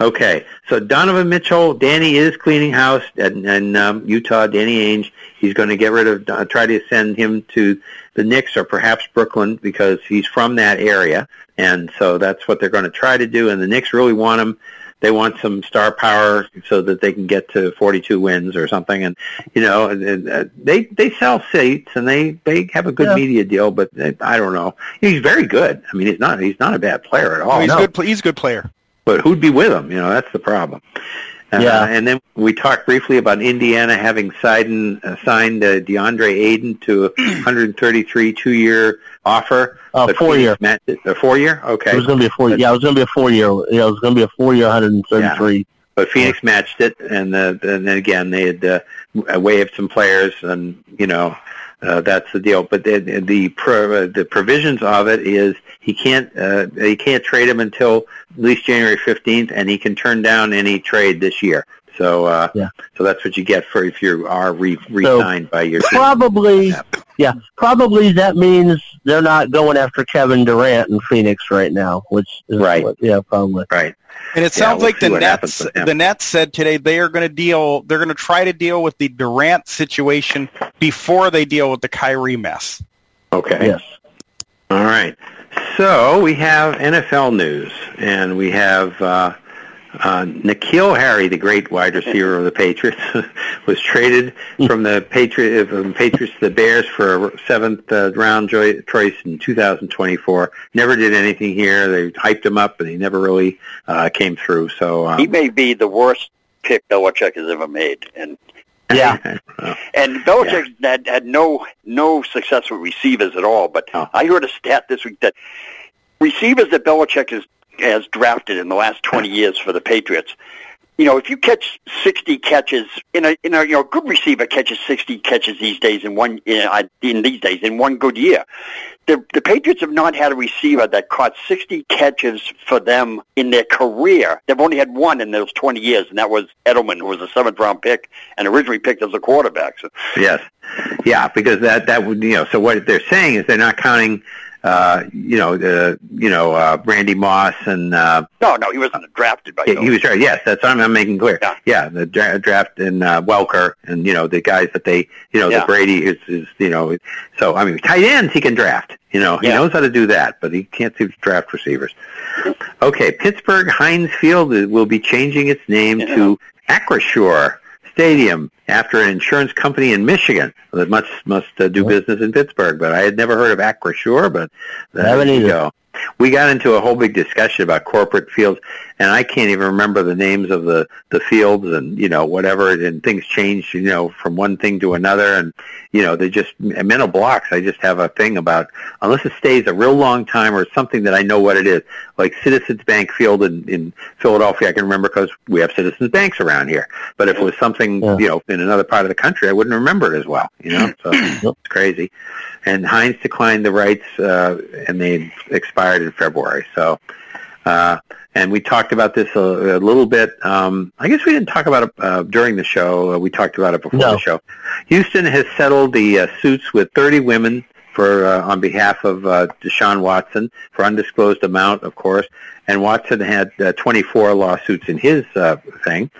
Okay. So Donovan Mitchell, Danny is cleaning house in, in um, Utah. Danny Ainge. He's going to get rid of, uh, try to send him to the Knicks or perhaps Brooklyn because he's from that area, and so that's what they're going to try to do. And the Knicks really want him. They want some star power so that they can get to 42 wins or something. And you know, and, uh, they they sell seats and they they have a good Yeah. media deal, but they, I don't know. He's very good. I mean, he's not he's not a bad player at all. Oh, he's no. good. He's a good player. But who'd be with him? You know, that's the problem. Uh, Yeah. And then we talked briefly about Indiana having signed, uh, signed uh, DeAndre Ayton to a 133 two-year offer. Uh, four-year. A four-year? Okay. It was going to be a four-year. Yeah, it was going to be a four year. Yeah, it was going to be a four year, 133. But Phoenix matched it, and, uh, and then again they had uh, waived some players, and you know uh, that's the deal. But the the, pro, uh, the provisions of it is he can't uh, he can't trade him until at least January fifteenth, and he can turn down any trade this year. So uh, Yeah. so that's what you get for if you are re- re-signed by your team. Probably, yeah, probably that means they're not going after Kevin Durant in Phoenix right now, which is Right. what- yeah, probably. Right. And it Yeah, sounds we'll like the Nets the Nets said today they are going to deal they're going to try to deal with the Durant situation before they deal with the Kyrie mess. Okay. Yes. All right. So we have NFL news, and we have uh, Uh, N'Keal Harry, the great wide receiver of the Patriots, was traded from the Patriot from Patriots to the Bears for a seventh uh, round choice in 2024. Never did anything here. They hyped him up, and he never really uh, came through. So um, he may be the worst pick Belichick has ever made, and Yeah. and Belichick had, had no no success with receivers at all. But Oh. I heard a stat this week that receivers that Belichick has has drafted in the last twenty years for the Patriots. You know, if you catch sixty catches in a in a you know good receiver catches sixty catches these days in one in, in these days in one good year. The the Patriots have not had a receiver that caught sixty catches for them in their career. They've only had one in those twenty years, and that was Edelman, who was a seventh round pick and originally picked as a quarterback. So Yes, yeah, because that that would you know. So what they're saying is they're not counting, uh, you know, the you know uh, Randy Moss and uh, no, no, he wasn't drafted by. he, he was right. Yes, that's what I'm, I'm making clear. Yeah. Yeah, the dra- draft and uh, Welker and you know the guys that they you know Yeah. the Brady is is you know. So I mean, tight ends he can draft. You know, he Yeah. knows how to do that, but he can't seem to draft receivers. Okay, Pittsburgh Heinz Field will be changing its name Yeah. to Acrisure Stadium after an insurance company in Michigan that must must uh, do business in Pittsburgh. But I had never heard of Acrisure, but there you go. We got into a whole big discussion about corporate fields, and I can't even remember the names of the the fields and you know whatever. And things change, you know, from one thing to another, and you know they just mental blocks. I just have a thing about unless it stays a real long time or something that I know what it is, like Citizens Bank Field in in Philadelphia. I can remember because we have Citizens Banks around here. But if it was something Yeah. you know in another part of the country, I wouldn't remember it as well. You know, so it's crazy. And Heinz declined the rights, uh, and they expired in February. So, uh, and we talked about this a, a little bit. Um, I guess we didn't talk about it uh, during the show. Uh, we talked about it before No. the show. Houston has settled the uh, suits with 30 women for uh, on behalf of uh, Deshaun Watson for undisclosed amount, of course. And Watson had uh, 24 lawsuits in his uh, thing.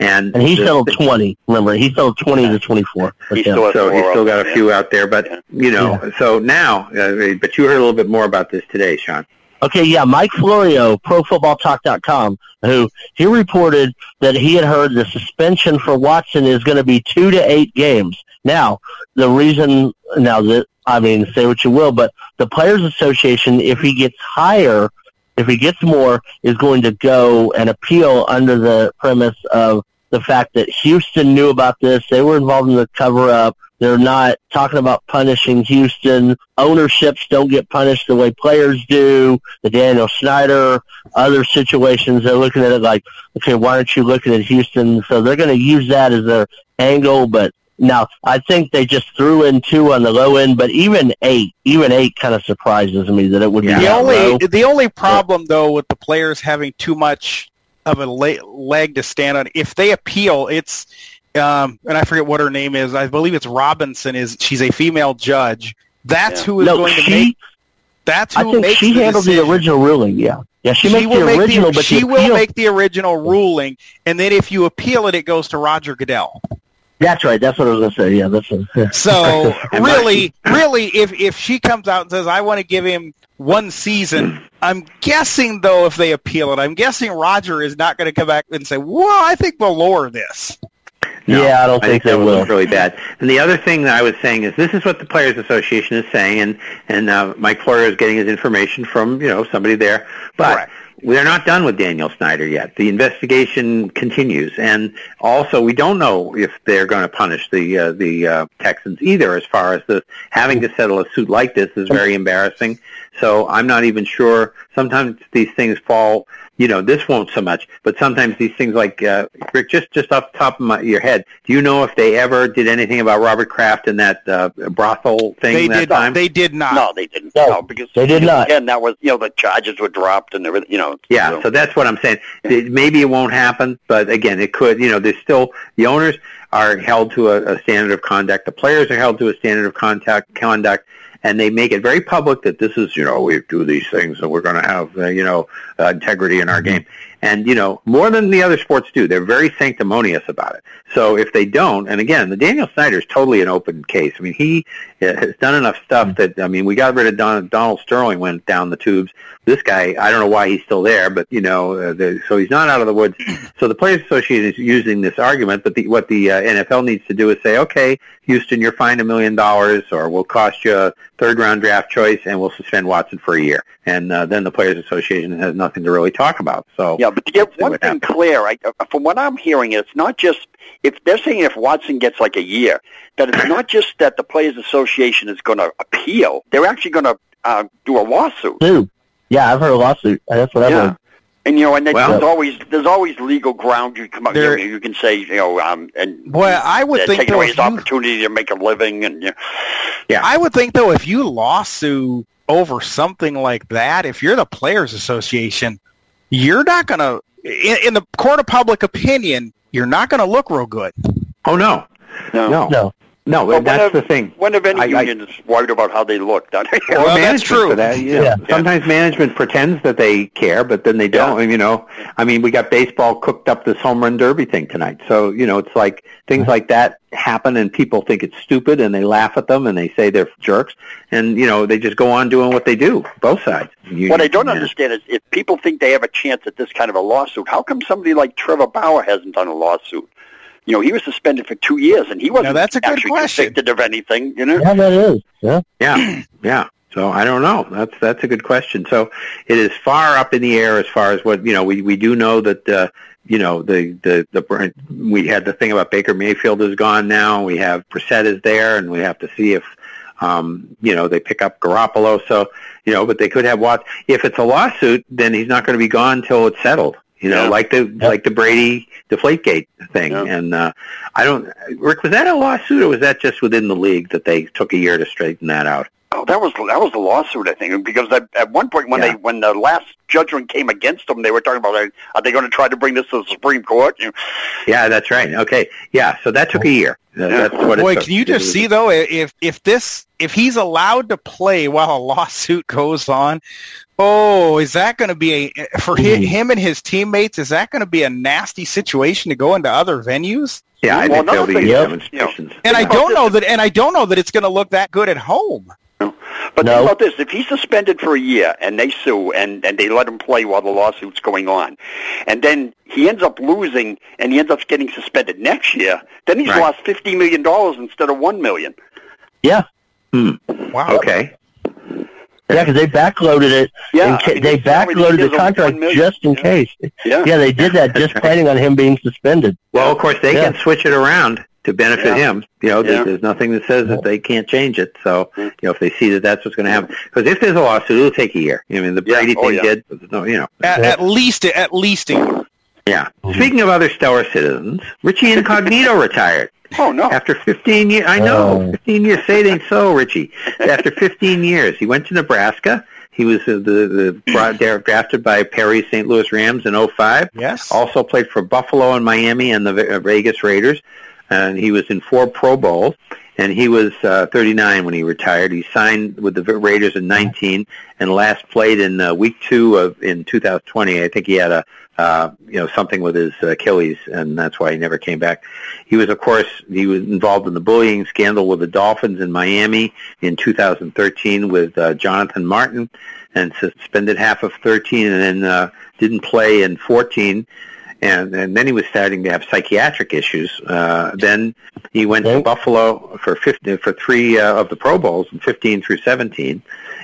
And, And he the- settled 20. Remember, he settled 20 to 24. He still has so he's still got a few out there, but Yeah. you know, so now, uh, but you heard a little bit more about this today, Sean. Okay, yeah, Mike Florio, ProFootballTalk.com, who he reported that he had heard the suspension for Watson is going to be two to eight games. Now, the reason, now that I mean, say what you will, but the Players Association, if he gets higher, if he gets more, is going to go and appeal under the premise of the fact that Houston knew about this. They were involved in the cover up. They're not talking about punishing Houston. Ownerships don't get punished the way players do. The Daniel Snyder, other situations, they're looking at it like, okay, why aren't you looking at Houston? So they're going to use that as their angle. But now I think they just threw in two on the low end, but even eight, even eight kind of surprises me that it would be The only low. the only problem though with the players having too much of a leg to stand on, if they appeal, it's um, and I forget what her name is. I believe it's Robinson. Is she's a female judge? That's Yeah. who is No, going to she, make. That's I who think makes she the handled the original ruling. Yeah, yeah, she, makes will the make original, but she the will make the original ruling, and then if you appeal it, it goes to Roger Goodell. That's right. That's what I was going to say. Yeah, that's what, yeah. So really, really, if if she comes out and says, "I want to give him one season," I'm guessing though, if they appeal it, I'm guessing Roger is not going to come back and say, "Well, I think we'll lower this." No, yeah, I don't think, they that will. really bad. And the other thing that I was saying is this is what the Players Association is saying, and and uh, Mike Florio is getting his information from you know somebody there, but. Correct. They're not done with Daniel Snyder yet. The investigation continues, and also we don't know if they're going to punish the uh, the uh, Texans either. As far as the having to settle a suit like this is very embarrassing. So I'm not even sure. Sometimes these things fall. You know, this won't so much, but sometimes these things like uh, Rick, just just off the top of my, your head, do you know if they ever did anything about Robert Kraft and that uh, brothel thing They that did. time? They did not. No, they didn't. No, No, because they did not. Again, that was you know the charges were dropped and everything. You know. Yeah, so- so that's what I'm saying. It- Maybe it won't happen, but again, it could. You know, there's still the owners are held to a, a standard of conduct. The players are held to a standard of contact conduct, and they make it very public that this is, you know, we do these things and we're going to have, uh, you know, uh, integrity in our game. And, you know, more than the other sports do, they're very sanctimonious about it. So if they don't, and again, the Daniel Snyder is totally an open case. I mean, he uh, has done enough stuff that, I mean, we got rid of Don, Donald Sterling went down the tubes. This guy, I don't know why he's still there, but, you know, uh, the, so he's not out of the woods. So the Players Association is using this argument, but the, what the uh, NFL needs to do is say, okay, Houston, you're fined a million dollars or we'll cost you a third round draft choice and we'll suspend Watson for a year. And uh, then the Players Association has nothing to really talk about. So Yeah, but to get one thing happens. clear, I, uh, from what I'm hearing, it's not just if they're saying if Watson gets like a year, that it's not just that the Players Association is going to appeal; they're actually going to uh, do a lawsuit. Dude. Yeah, I've heard a lawsuit. That's what I've yeah. heard. And you know, and then well, there's always there's always legal ground you come up. There, you, know, you can say, you know, um, and well, I would think taking away his opportunity to make a living, and you know, yeah, I would think though, if you lawsuit over something like that, if you're the players' association, you're not going to, in, in the court of public opinion, you're not going to look real good. Oh no, no, no. no. No, well, that's have, the thing. When have any I, unions I, worried about how they look? well, well that's true. That, you know, yeah. Sometimes management pretends that they care, but then they don't. Yeah. You know, I mean, we got baseball cooked up this home run derby thing tonight. So, you know, it's like things like that happen and people think it's stupid and they laugh at them and they say they're jerks. And, you know, they just go on doing what they do, both sides. what I don't understand is if people think they have a chance at this kind of a lawsuit, how come somebody like Trevor Bauer hasn't done a lawsuit? You know, he was suspended for two years, and he wasn't now, that's a good actually question. convicted of anything. You know? Yeah, that is. Yeah, yeah, yeah. So I don't know. That's that's a good question. So it is far up in the air as far as what you know. We we do know that uh, you know the the the we had the thing about Baker Mayfield is gone now. We have Brissett is there, and we have to see if um, you know they pick up Garoppolo. So you know, but they could have Watts. If it's a lawsuit, then he's not going to be gone until it's settled. You know, yeah. like the yep. like the Brady Deflategate thing. Yep. And uh, I don't, Rick, was that a lawsuit or was that just within the league that they took a year to straighten that out? Oh, that was that was a lawsuit, I think, because at, at one point when yeah. they when the last judgment came against them, they were talking about are they going to try to bring this to the Supreme Court? You know? Yeah, that's right. Okay, yeah, so that took a year. That's what Boy, can you just see though if if this if he's allowed to play while a lawsuit goes on, Oh, is that going to be a for mm. him and his teammates? Is that going to be a nasty situation to go into other venues? Yeah, I well, think there'll be yep. demonstrations. And I don't know that, and I don't know that it's going to look that good at home. No. But no. think about this: if he's suspended for a year and they sue and and they let him play while the lawsuit's going on, and then he ends up losing and he ends up getting suspended next year, then he's right. lost fifty million dollars instead of one million. Yeah. Hmm. Wow. Okay. Yeah, because they backloaded it. Yeah, ca- I mean, they backloaded the contract just in yeah. case. Yeah, yeah, they did that just planning on him being suspended. Well, of course, they yeah. can switch it around to benefit yeah. him. You know, there's, there's nothing that says that they can't change it. So, you know, if they see that that's what's going to happen, because if there's a lawsuit, it'll take a year. I mean, the Brady oh, thing did. No, you know, at, at least at least a year. Yeah. Mm-hmm. Speaking of other stellar citizens, Richie Incognito retired. Oh no! After 15 years, I know. Oh. 15 years. Say it ain't so, Richie. After 15 years, he went to Nebraska. He was uh, the the drafted by Perry St. Louis Rams in 05. Yes. Also played for Buffalo and Miami and the Vegas Raiders, and he was in four Pro Bowls. And he was uh, 39 when he retired. He signed with the Raiders in 19, and last played in uh, week two of in 2020. I think he had a uh, you know, something with his Achilles, and that's why he never came back. He was, of course, he was involved in the bullying scandal with the Dolphins in Miami in 2013 with uh, Jonathan Martin, and suspended half of 13, and then uh, didn't play in 14. And, and then he was starting to have psychiatric issues. Uh, then he went to Buffalo for 50, for three uh, of the Pro Bowls, 15 through 17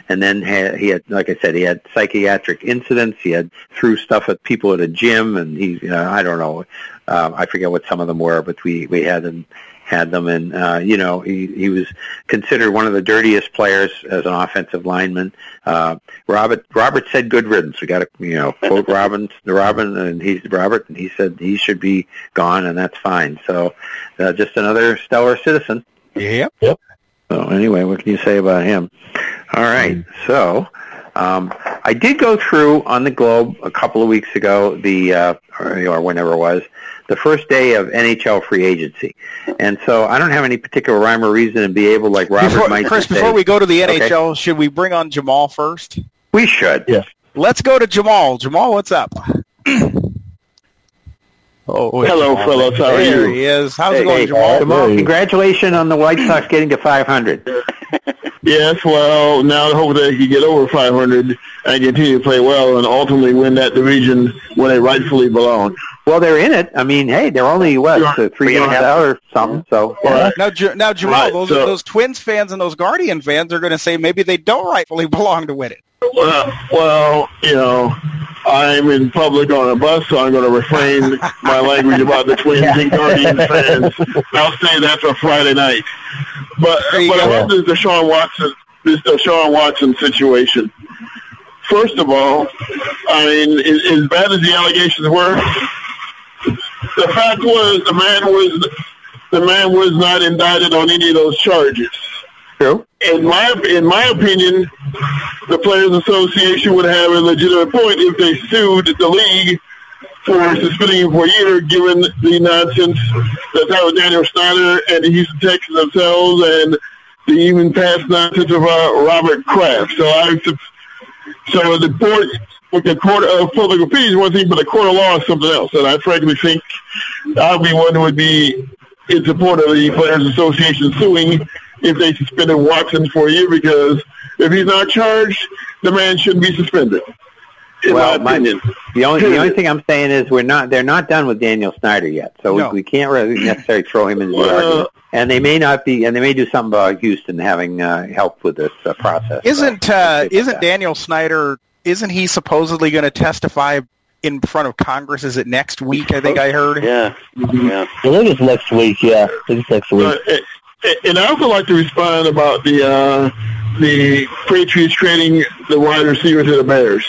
and then had, he had, like I said, he had psychiatric incidents. He had threw stuff at people at a gym, and he, uh, I don't know, uh, I forget what some of them were, but we we had them had them, and uh, you know, he he was considered one of the dirtiest players as an offensive lineman. Uh, Robert Robert said, "Good riddance." We got to you know quote Robin, Robin, and he's Robert, and he said he should be gone, and that's fine. So, uh, just another stellar citizen. Yep. Yep. So anyway, what can you say about him? All right. So um, I did go through on the Globe a couple of weeks ago, the uh, or, or whenever it was, the first day of NHL free agency, and so I don't have any particular rhyme or reason to be able, like Robert before, might Chris, say, before we go to the NHL, okay. should we bring on Jamal first? We should. Yes. Let's go to Jamal. Jamal, what's up? Oh, Hello, fellas. How are there you? he is. How's Hey, it going, hey, Jamal? Jamal, congratulations on the White Sox getting to 500. Yes, well, now I hope that they can get over 500 and continue to play well and ultimately win that division when they rightfully belong. Well, they're in it. I mean, hey, they're only what Sure. so three Three games out or something. So yeah. Now, J- now Jamal, Right, those so- those Twins fans and those Guardian fans are going to say maybe they don't rightfully belong to win it. Well, well, you know, I'm in public on a bus, so I'm going to refrain my language about the Twins and Guardian fans. I'll say that for Friday night. But There you but I go. love this Deshaun Watson, this Deshaun Watson situation. First of all, I mean, as, as bad as the allegations were, the fact was the man was the man was not indicted on any of those charges. True. In my in my opinion, the Players Association would have a legitimate point if they sued the league for suspending him for a year, given the nonsense that's with Daniel Snyder and the Houston Texans themselves, and the even past nonsense of uh, Robert Kraft. So I so the board, with the court of public opinion is one thing, but the court of law is something else. And I frankly think I'll be one who would be in support of the Players Association suing if they suspended Watson for a year because if he's not charged, the man shouldn't be suspended. Well, my opinion. the only the only thing I'm saying is we're not they're not done with Daniel Snyder yet, so No. we, we can't really necessarily throw him into the Well- argument. And they may not be, and they may do something about Houston having uh, help with this uh, process. Isn't uh, isn't that. Daniel Snyder? Isn't he supposedly going to testify in front of Congress? Is it next week? I think I heard. Yeah, yeah. I think it's next week. Yeah, I think it's next week. Uh, and- and I also like to respond about the uh, the Patriots trading the wide receiver to the Bears.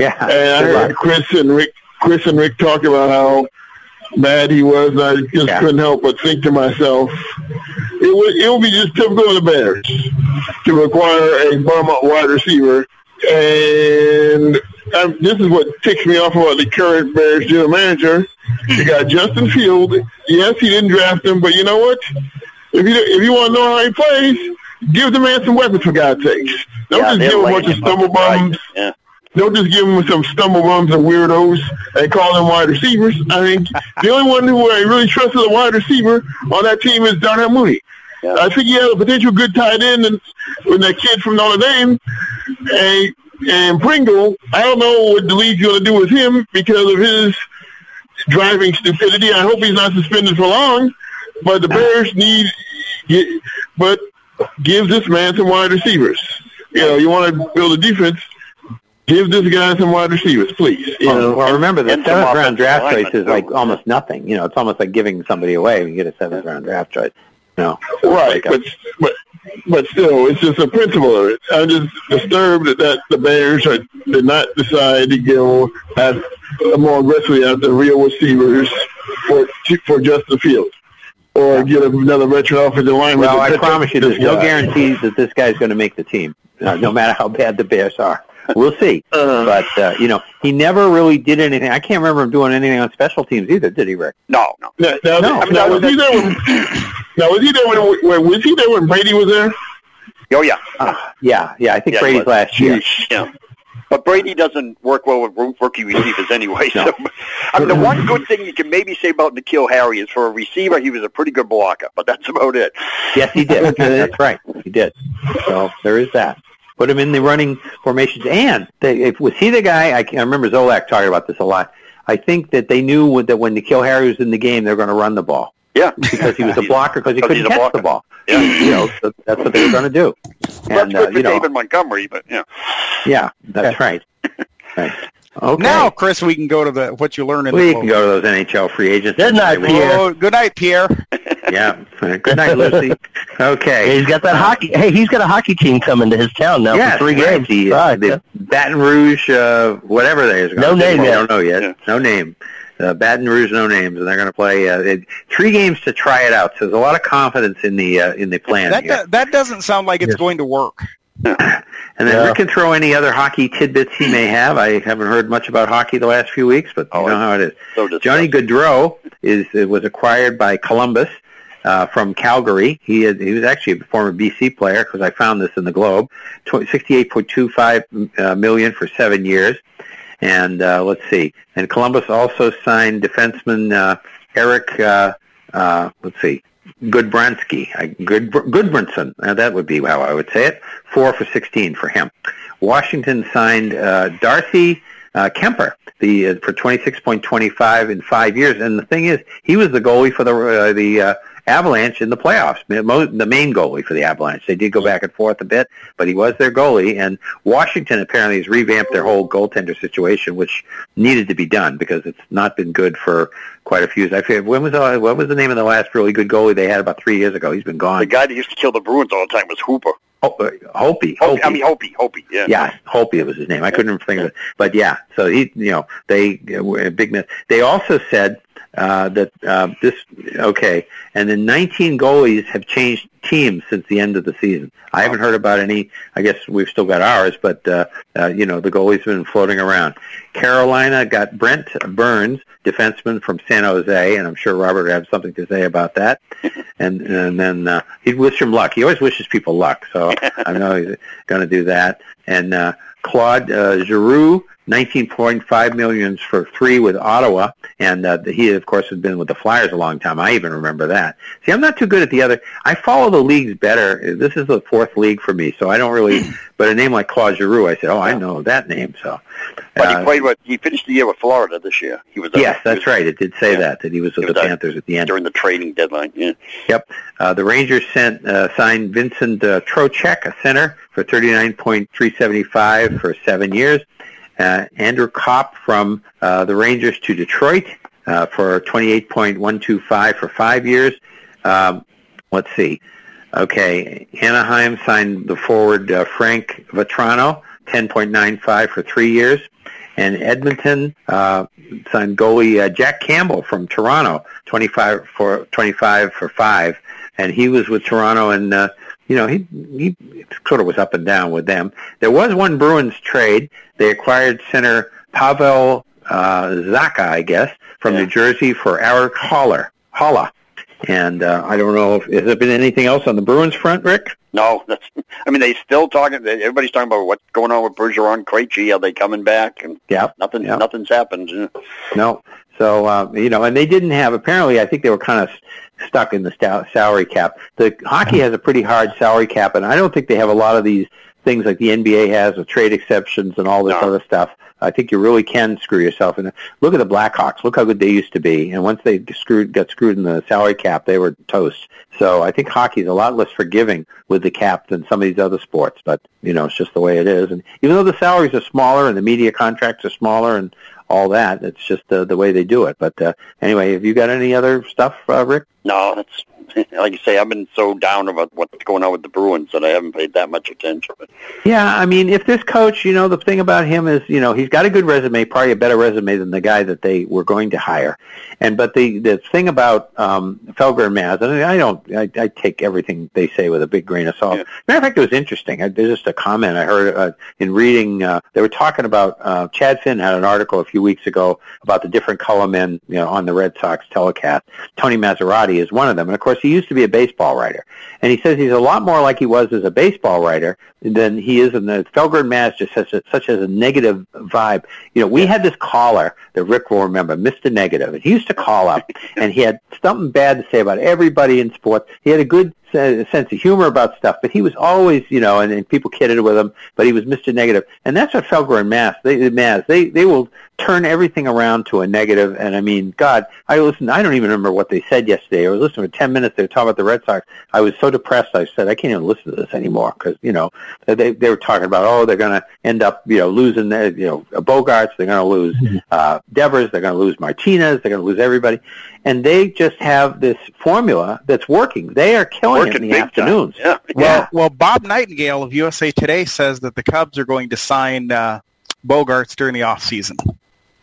Yeah, And I good heard luck. Chris and Rick, Chris and Rick talk about how bad he was. And I just Yeah. couldn't help but think to myself, it would it would be just typical of the Bears to require a bum up wide receiver. And um, this is what ticks me off about the current Bears general manager. You got Justin Field. Yes, he didn't draft him, but you know what? If you if you want to know how he plays, give the man some weapons for God's sakes. Don't yeah, just give him a bunch of stumble bums. Yeah. Don't just give him some stumble bums and weirdos and call them wide receivers. I mean, the only one who I really trust as a wide receiver on that team is Darnell Mooney. Yeah. I think he had a potential good tight end and when that kid from Notre Dame and, and Pringle, I don't know what the league's going to do with him because of his driving stupidity. I hope he's not suspended for long, but the Bears need, but give this man some wide receivers. You know, you want to build a defense, give this guy some wide receivers, please. You Well, know, well, remember the seventh round draft choice is like almost nothing. You know, it's almost like giving somebody away when you get a seventh round draft choice. No, Right, but but but still, it's just a principle of it. I'm just disturbed that, the Bears are, did not decide to go at, more aggressively after real receivers for for Justin Fields or get another veteran offensive lineman. well, I promise you, there's no guarantees that this guy's going to make the team, uh, no matter how bad the Bears are. We'll see. Uh, But uh, you know, he never really did anything. I can't remember him doing anything on special teams either, did he, Rick? No, no. now, now, No, I mean, now that was was- he there when? Now was he there when, when? Was he there when Brady was there? Oh, yeah. Uh, yeah, yeah. I think Yeah, Brady's last year. Yeah. But Brady doesn't work well with roo- rookie receivers anyway. No. So, I mean, the one good thing you can maybe say about N'Keal Harry is for a receiver, he was a pretty good blocker, but that's about it. Yes, he did. That's right. He did. So there is that. Put him in the running formations. And they, if was he the guy? I, can, I remember Zolak talking about this a lot. I think that they knew that when N'Keal Harry was in the game, they were going to run the ball Yeah. because he was a blocker because he couldn't he's a catch the ball. Yeah. You know, so that's what they were going to do. That's And good uh, for you know, David Montgomery, but yeah. yeah, that's right. Right. Okay. Now, Chris, we can go to the what you learn in we the can go to those NHL free agents. Good night, Pierre. Oh, good night, Pierre. Yeah. Good night, Lucy. Okay. Hey, he's got that hockey. Hey, he's got a hockey team coming to his town now Yes, for three right. games. The, Right, the Baton Rouge, uh, whatever they is. No name I don't know yet. Yeah. No name. Uh, Baton Rouge, no names, and they're going to play uh, it, three games to try it out. So there's a lot of confidence in the uh, in the plan That do, that doesn't sound like it's Yes. going to work. And then Yeah. Rick can throw any other hockey tidbits he may have. I haven't heard much about hockey the last few weeks, but you Oh, know how it is. So Johnny Gaudreau is uh, was acquired by Columbus uh, from Calgary. He had, he was actually a former BC player because I found this in the Globe. Sixty eight point two five uh, for seven years. And uh, let's see. And Columbus also signed defenseman uh, Eric. Uh, uh, let's see. Goodbransky, Good Gudbranson. Uh, that would be how I would say it. Four for sixteen for him. Washington signed uh, Darcy uh, Kuemper the uh, for twenty six point twenty five in five years. And the thing is, he was the goalie for the uh, the uh, Avalanche in the playoffs, the main goalie for the Avalanche. They did go back and forth a bit, but he was their goalie. And Washington apparently has revamped their whole goaltender situation, which needed to be done because it's not been good for quite a few. years. I forget when was the, what was the name of the last really good goalie they had about three years ago? He's been gone. The guy that used to kill the Bruins all the time was Hooper. Oh, uh, Hopi. Hopi. I mean Hopi. Hopi. Yeah. Yeah, Hopi was his name. I couldn't think of it, but yeah. So he, you know, they were a big miss. They also said uh, that uh, this okay, and then 19 goalies have changed teams since the end of the season. I haven't heard about any. I guess we've still got ours, but uh, uh, you know the goalies have been floating around. Carolina got Brent Burns, defenseman from San Jose, and I'm sure Robert has something to say about that. and and then uh, he'd wish him luck. He always wishes people luck, so I know he's going to do that. And uh, Claude uh, Giroux 19.5 million for three with Ottawa, and uh, he of course has been with the Flyers a long time. I even remember that. See, I'm not too good at the other. I follow the leagues better. This is the fourth league for me, so I don't really. but a name like Claude Giroux, I said, oh, I know that name. So, but uh, he played what? He finished the year with Florida this year. He was. Yes, that's right. It did say yeah. that that he was with he the was Panthers at the end during the trading deadline. Yeah. Yep. Uh, the Rangers sent uh, signed Vincent uh, Trocheck, a center, for 39.375 for seven years uh, Andrew Copp from uh, the Rangers to Detroit uh, for 28.125 for five years. Um, let's see. Okay, Anaheim signed the forward uh, Frank Vatrano, 10.95 for three years. And Edmonton uh, signed goalie uh, Jack Campbell from Toronto, 25 for 25 for five, and he was with Toronto and uh, you know, he he sort of was up and down with them. There was one Bruins trade. They acquired center Pavel uh, Zacha, I guess, from yeah. New Jersey for Erik Haula. Haller. And uh, I don't know if has there been anything else on the Bruins front, Rick? No, that's. I mean, they still talking. Everybody's talking about what's going on with Bergeron, Krejci. Are they coming back? And yeah, nothing. Yep. Nothing's happened. No. So uh, you know, and they didn't have. Apparently, I think they were kind of stuck in the salary cap. The hockey has a pretty hard salary cap, and I don't think they have a lot of these things like the NBA has with trade exceptions and all this no. other stuff. I think you really can screw yourself. And look at the Blackhawks. Look how good they used to be. And once they screwed, got screwed in the salary cap, they were toast. So I think hockey is a lot less forgiving with the cap than some of these other sports. But you know, it's just the way it is. And even though the salaries are smaller and the media contracts are smaller and all that. It's just uh, the way they do it. But uh, anyway, have you got any other stuff, uh, Rick? No, that's like you say, I've been so down about what's going on with the Bruins that I haven't paid that much attention. Yeah, I mean, if this coach, you know, the thing about him is, you know, he's got a good resume, probably a better resume than the guy that they were going to hire. And but the the thing about um, Felger and Maz, and I don't, I, I take everything they say with a big grain of salt. Yeah. Matter of fact, it was interesting. I, there's just a comment I heard uh, in reading. Uh, they were talking about uh, Chad Finn had an article a few weeks ago about the different color men, you know, on the Red Sox telecast. Tony Massarotti is one of them, and of course he used to be a baseball writer. And he says he's a lot more like he was as a baseball writer than he is in the Felger and Maz just has a, such as a negative vibe. You know, we had this caller that Rick will remember, Mr. Negative, and he used to call up and he had something bad to say about everybody in sports. He had a good sense of humor about stuff, but he was always, you know, and, and people kidded with him, but he was Mr. Negative. And that's what Felger and Maz, they, Maz, they, they will turn everything around to a negative. And I mean, God, I listened, I don't even remember what they said yesterday. I was listening for 10 minutes. They were talking about the Red Sox. I was so depressed. I said, I can't even listen to this anymore because, you know, they, they were talking about, oh, they're going to end up, you know, losing, their, you know, Bogaerts. They're going to lose mm-hmm. uh, Devers. They're going to lose Martinez. They're going to lose everybody. And they just have this formula that's working. They are killing working it in the afternoons. Yeah. Well, yeah. well, Bob Nightingale of USA Today says that the Cubs are going to sign uh, Bogaerts during the off season.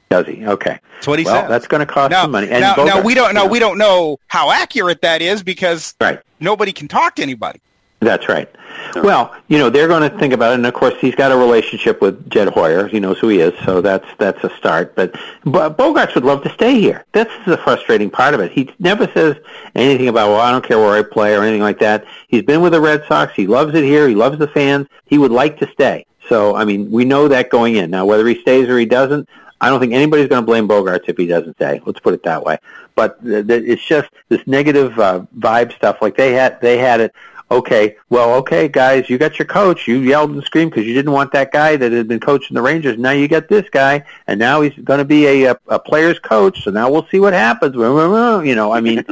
Does he? Okay. That's what he well, said. That's going to cost now, some money. And now, now we don't. Now we don't know how accurate that is because right. nobody can talk to anybody. That's right. Well, you know, they're going to think about it, and of course, he's got a relationship with Jed Hoyer. He knows who he is, so that's that's a start. But, but Bogaerts would love to stay here. That's the frustrating part of it. He never says anything about, well, I don't care where I play or anything like that. He's been with the Red Sox. He loves it here. He loves the fans. He would like to stay. So, I mean, we know that going in. Now, whether he stays or he doesn't, I don't think anybody's going to blame Bogaerts if he doesn't stay. Let's put it that way. But th- th- it's just this negative uh, vibe stuff. Like they had, they had it. Okay, well, okay, guys, you got your coach. You yelled and screamed because you didn't want that guy that had been coaching the Rangers. Now you got this guy, and now he's going to be a, a, a player's coach. So now we'll see what happens. You know, I mean,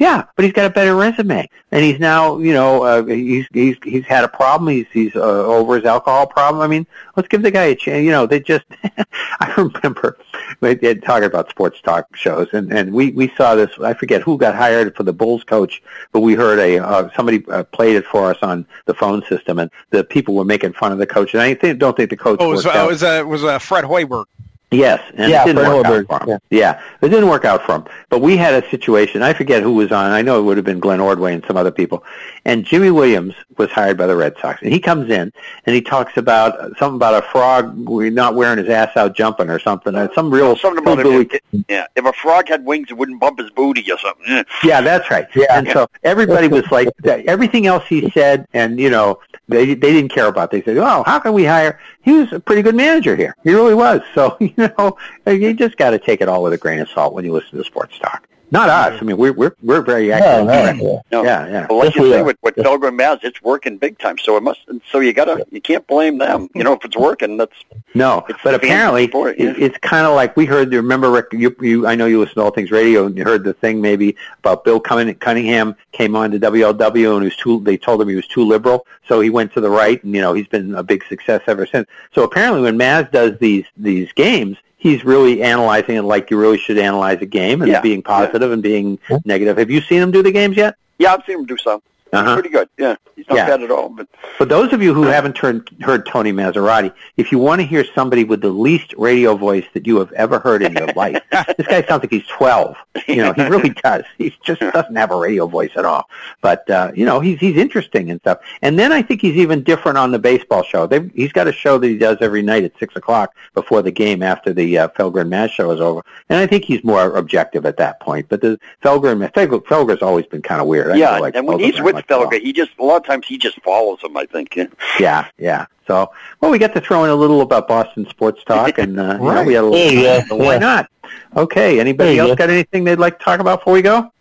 yeah, but he's got a better resume, and he's now, you know, uh, he's he's he's had a problem. He's he's uh, over his alcohol problem. I mean, let's give the guy a chance. You know, they just. I remember we're talking about sports talk shows, and and we we saw this. I forget who got hired for the Bulls coach, but we heard a uh, somebody uh, played it for us on the phone system, and the people were making fun of the coach. And I think, don't think the coach. Oh, was worked uh, was uh, was uh, Fred Hoiberg. Yes, and Yeah, it didn't work Hoiberg, out for him. Yeah. it didn't work out for him. But we had a situation. I forget who was on. I know it would have been Glenn Ordway and some other people. And Jimy Williams was hired by the Red Sox, and he comes in and he talks about something about a frog we not wearing his ass out jumping or something. Uh, some real Something about hillbilly it. Yeah, if a frog had wings, it wouldn't bump his booty or something. Yeah. Yeah, that's right. Yeah. And so everybody was like, everything else he said, and you know, they they didn't care about. It. They said, "Oh, how can we hire?" He was a pretty good manager here. He really was. So you know, you just got to take it all with a grain of salt when you listen to sports talk. Not us. I mean, we're we're we're very active. no, yeah. No. Yeah, yeah. Well, like Yes, you say, are. with, with Yes. Pilgrim Maz, it's working big time. So it must. So you gotta. You can't blame them. You know, if it's working, that's No, It's but apparently support, it, yeah. it's kind of like we heard. Remember, Rick? You, you, I know you listen to All Things Radio, and you heard the thing maybe about Bill Cunning- Cunningham came on to WLW, and he was too. They told him he was too liberal, so he went to the right, and you know he's been a big success ever since. So apparently, when Maz does these these games, he's really analyzing it like you really should analyze a game, and Yeah, being positive and being negative. Have you seen him do the games yet? yeah. I've seen him do some. Uh-huh. Pretty good. Yeah, he's not Yeah. bad at all. But For those of you who haven't turned, heard Tony Massarotti, if you want to hear somebody with the least radio voice that you have ever heard in your life, this guy sounds like he's 12. You know, he really does. He just doesn't have a radio voice at all. But, uh, you know, he's, he's interesting and stuff. And then I think he's even different on the baseball show. They've, he's got a show that he does every night at 6 o'clock before the game after the uh, Felger and Maz show is over. And I think he's more objective at that point. But the Felgren, Felger, Felger's always been kind of weird. I yeah, like and when Felger he's very with much so. Felger, he just a lot of times he just follows him. I think. Yeah. Yeah, yeah. So, well, we got to throw in a little about Boston sports talk, and uh, you know, we had a little. There you go. so why Yeah. not? Okay. Anybody There else go. got anything they'd like to talk about before we go?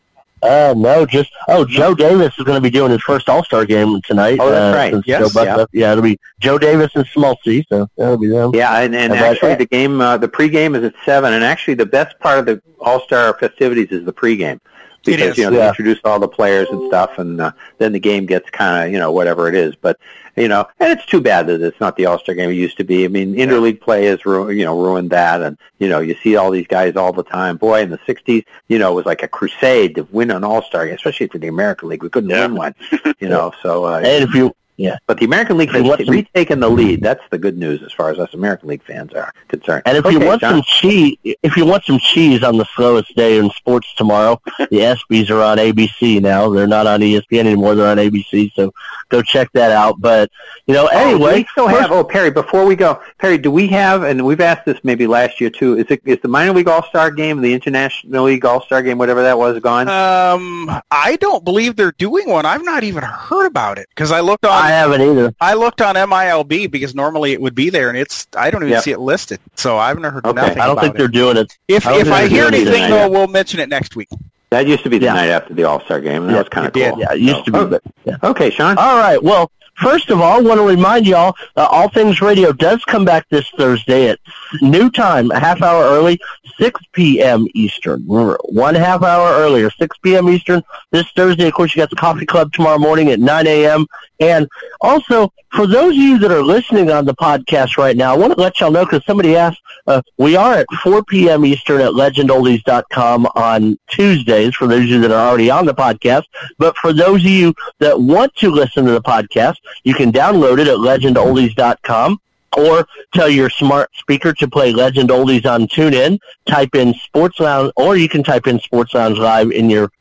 Uh, no, just oh, Joe Davis is going to be doing his first All Star game tonight. Oh, that's uh, right. since Yes, yeah. yeah, it'll be Joe Davis and Smoltzy, so that'll be them. Yeah, and, and How actually, the game, uh, the pregame is at seven, and actually, the best part of the All Star festivities is the pregame. It Because you know they introduce all the players and stuff, and uh, then the game gets kind of you know whatever it is. But you know, and it's too bad that it's not the All Star game it used to be. I mean, interleague play has ru- you know ruined that, and you know you see all these guys all the time. Boy, in the '60s, you know, it was like a crusade to win an All Star, game, especially for the American League. We couldn't Yeah. win one, you know. So, uh, And if you yeah, but the American League has some- retaken the lead. That's the good news as far as us American League fans are concerned. and if you want John. some cheese, if you want some cheese on the slowest day in sports tomorrow, the ESPYS are on ABC now. They're not on ESPN anymore. They're on ABC, so go check that out. But you know, Oh, anyway, we still have. Oh, Perry. Before we go, Perry, do we have? And we've asked this maybe last year too. Is it is the minor league All Star game, the international league All Star game, whatever that was, gone? Um, I don't believe they're doing one. I've not even heard about it because I looked on. I haven't either. I looked on MILB because normally it would be there, and it's I don't even Yep. see it listed. So I haven't heard Okay. nothing I don't about think it. they're doing it. If I if I hear anything, tonight. though, we'll mention it next week. that used to be the Yeah. night after the All Star game, that Yeah, was kind of it did. cool. Yeah, it used to be. Oh. But, yeah. Okay, Sean. All right. Well, first of all, I want to remind y'all, uh, All Things Radio does come back this Thursday at new time, a half hour early, 6 p.m. Eastern. Remember, one half hour earlier, 6 p.m. Eastern. This Thursday, of course, you got the Coffee Club tomorrow morning at 9 a.m. And also, for those of you that are listening on the podcast right now, I want to let y'all know because somebody asked, uh, we are at 4 p.m. Eastern at legendoldies.com on Tuesdays for those of you that are already on the podcast. But for those of you that want to listen to the podcast, you can download it at legendoldies.com or tell your smart speaker to play Legend Oldies on TuneIn. Type in Sports Lounge, or you can type in Sports Lounge Live in your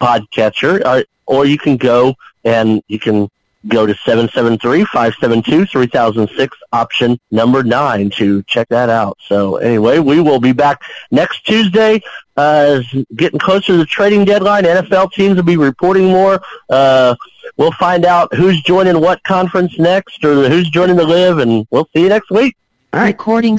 podcatcher, or, or you can go and you can go to 773-572-3006 option number 9 to check that out. So anyway, we will be back next Tuesday uh, getting closer to the trading deadline. NFL teams will be reporting more. Uh, we'll find out who's joining what conference next or who's joining the LIV and we'll see you next week. Recording